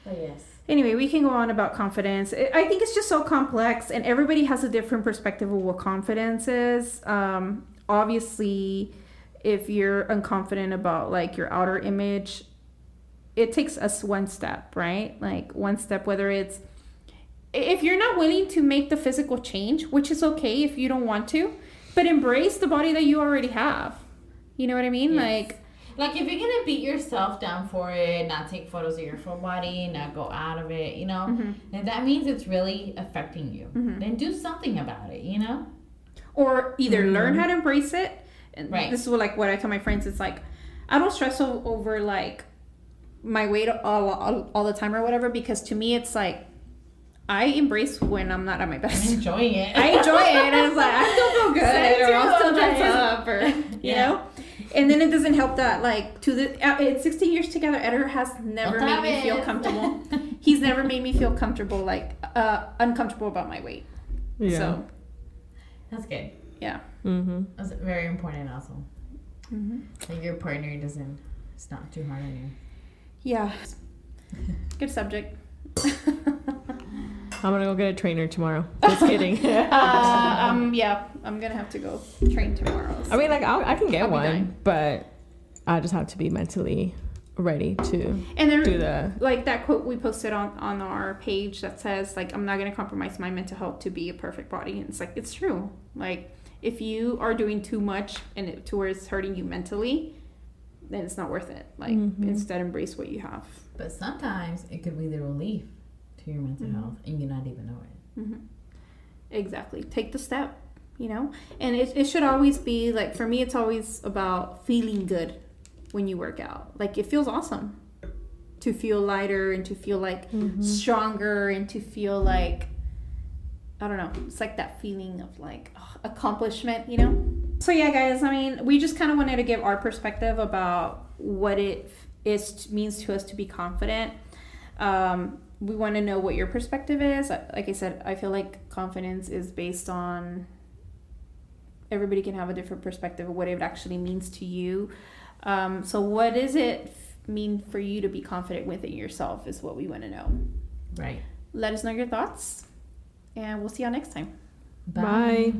yes. Anyway, we can go on about confidence. I I think it's just so complex, and everybody has a different perspective of what confidence is. Um, obviously, if you're unconfident about like your outer image, it takes us one step, right? Like one step, whether it's if you're not willing to make the physical change, which is okay if you don't want to, but embrace the body that you already have. You know what I mean? Yes. Like, Like if you're gonna beat yourself down for it, not take photos of your full body, not go out of it, you know, mhm. and that means it's really affecting you. Mhm. Then do something about it, you know. or either Mhm. learn how to embrace it and Right. this is what like what i tell my friends it's like i don't stress over like my weight all, all, all the time or whatever because to me it's like i embrace when i'm not at my best. I'm enjoying it. i enjoy it and it's like i still feel good or i'll still dress up or you Yeah. know and then it doesn't help that like to the uh, in 16 years together Eder has never made me feel comfortable he's never made me feel comfortable like uh uncomfortable about my weight Yeah. so That's good. yeah Mm-hmm. That's very important also. mm-hmm. Like your partner doesn't. It's not too hard on you. Yeah. Good subject. I'm gonna go get a trainer tomorrow. Just kidding. uh, um, yeah, I'm gonna have to go train tomorrow. I mean, like I'll, I can get I'll one, but I just have to be mentally ready to and then do the. like that quote we posted on on our page that says like I'm not gonna compromise my mental health to be a perfect body. And it's like it's true. Like if you are doing too much and it towards hurting you mentally, then it's not worth it. Like Mhm. instead embrace what you have. But sometimes it could be the relief to your mental Mhm. health, and you not even know it. hmm Exactly. Take the step, you know? And it, it should always be like, for me, it's always about feeling good when you work out. Like, it feels awesome to feel lighter and to feel like Mhm. stronger and to feel like, I don't know, it's like that feeling of like ugh, accomplishment, you know? So, yeah, guys, I mean, we just kind of wanted to give our perspective about what it is means to us to be confident. Um, we want to know what your perspective is. Like I said, I feel like confidence is based on everybody can have a different perspective of what it actually means to you. Um, so, what does it mean for you to be confident within yourself? Is what we want to know. Right. Let us know your thoughts, and we'll see y'all next time. Bye.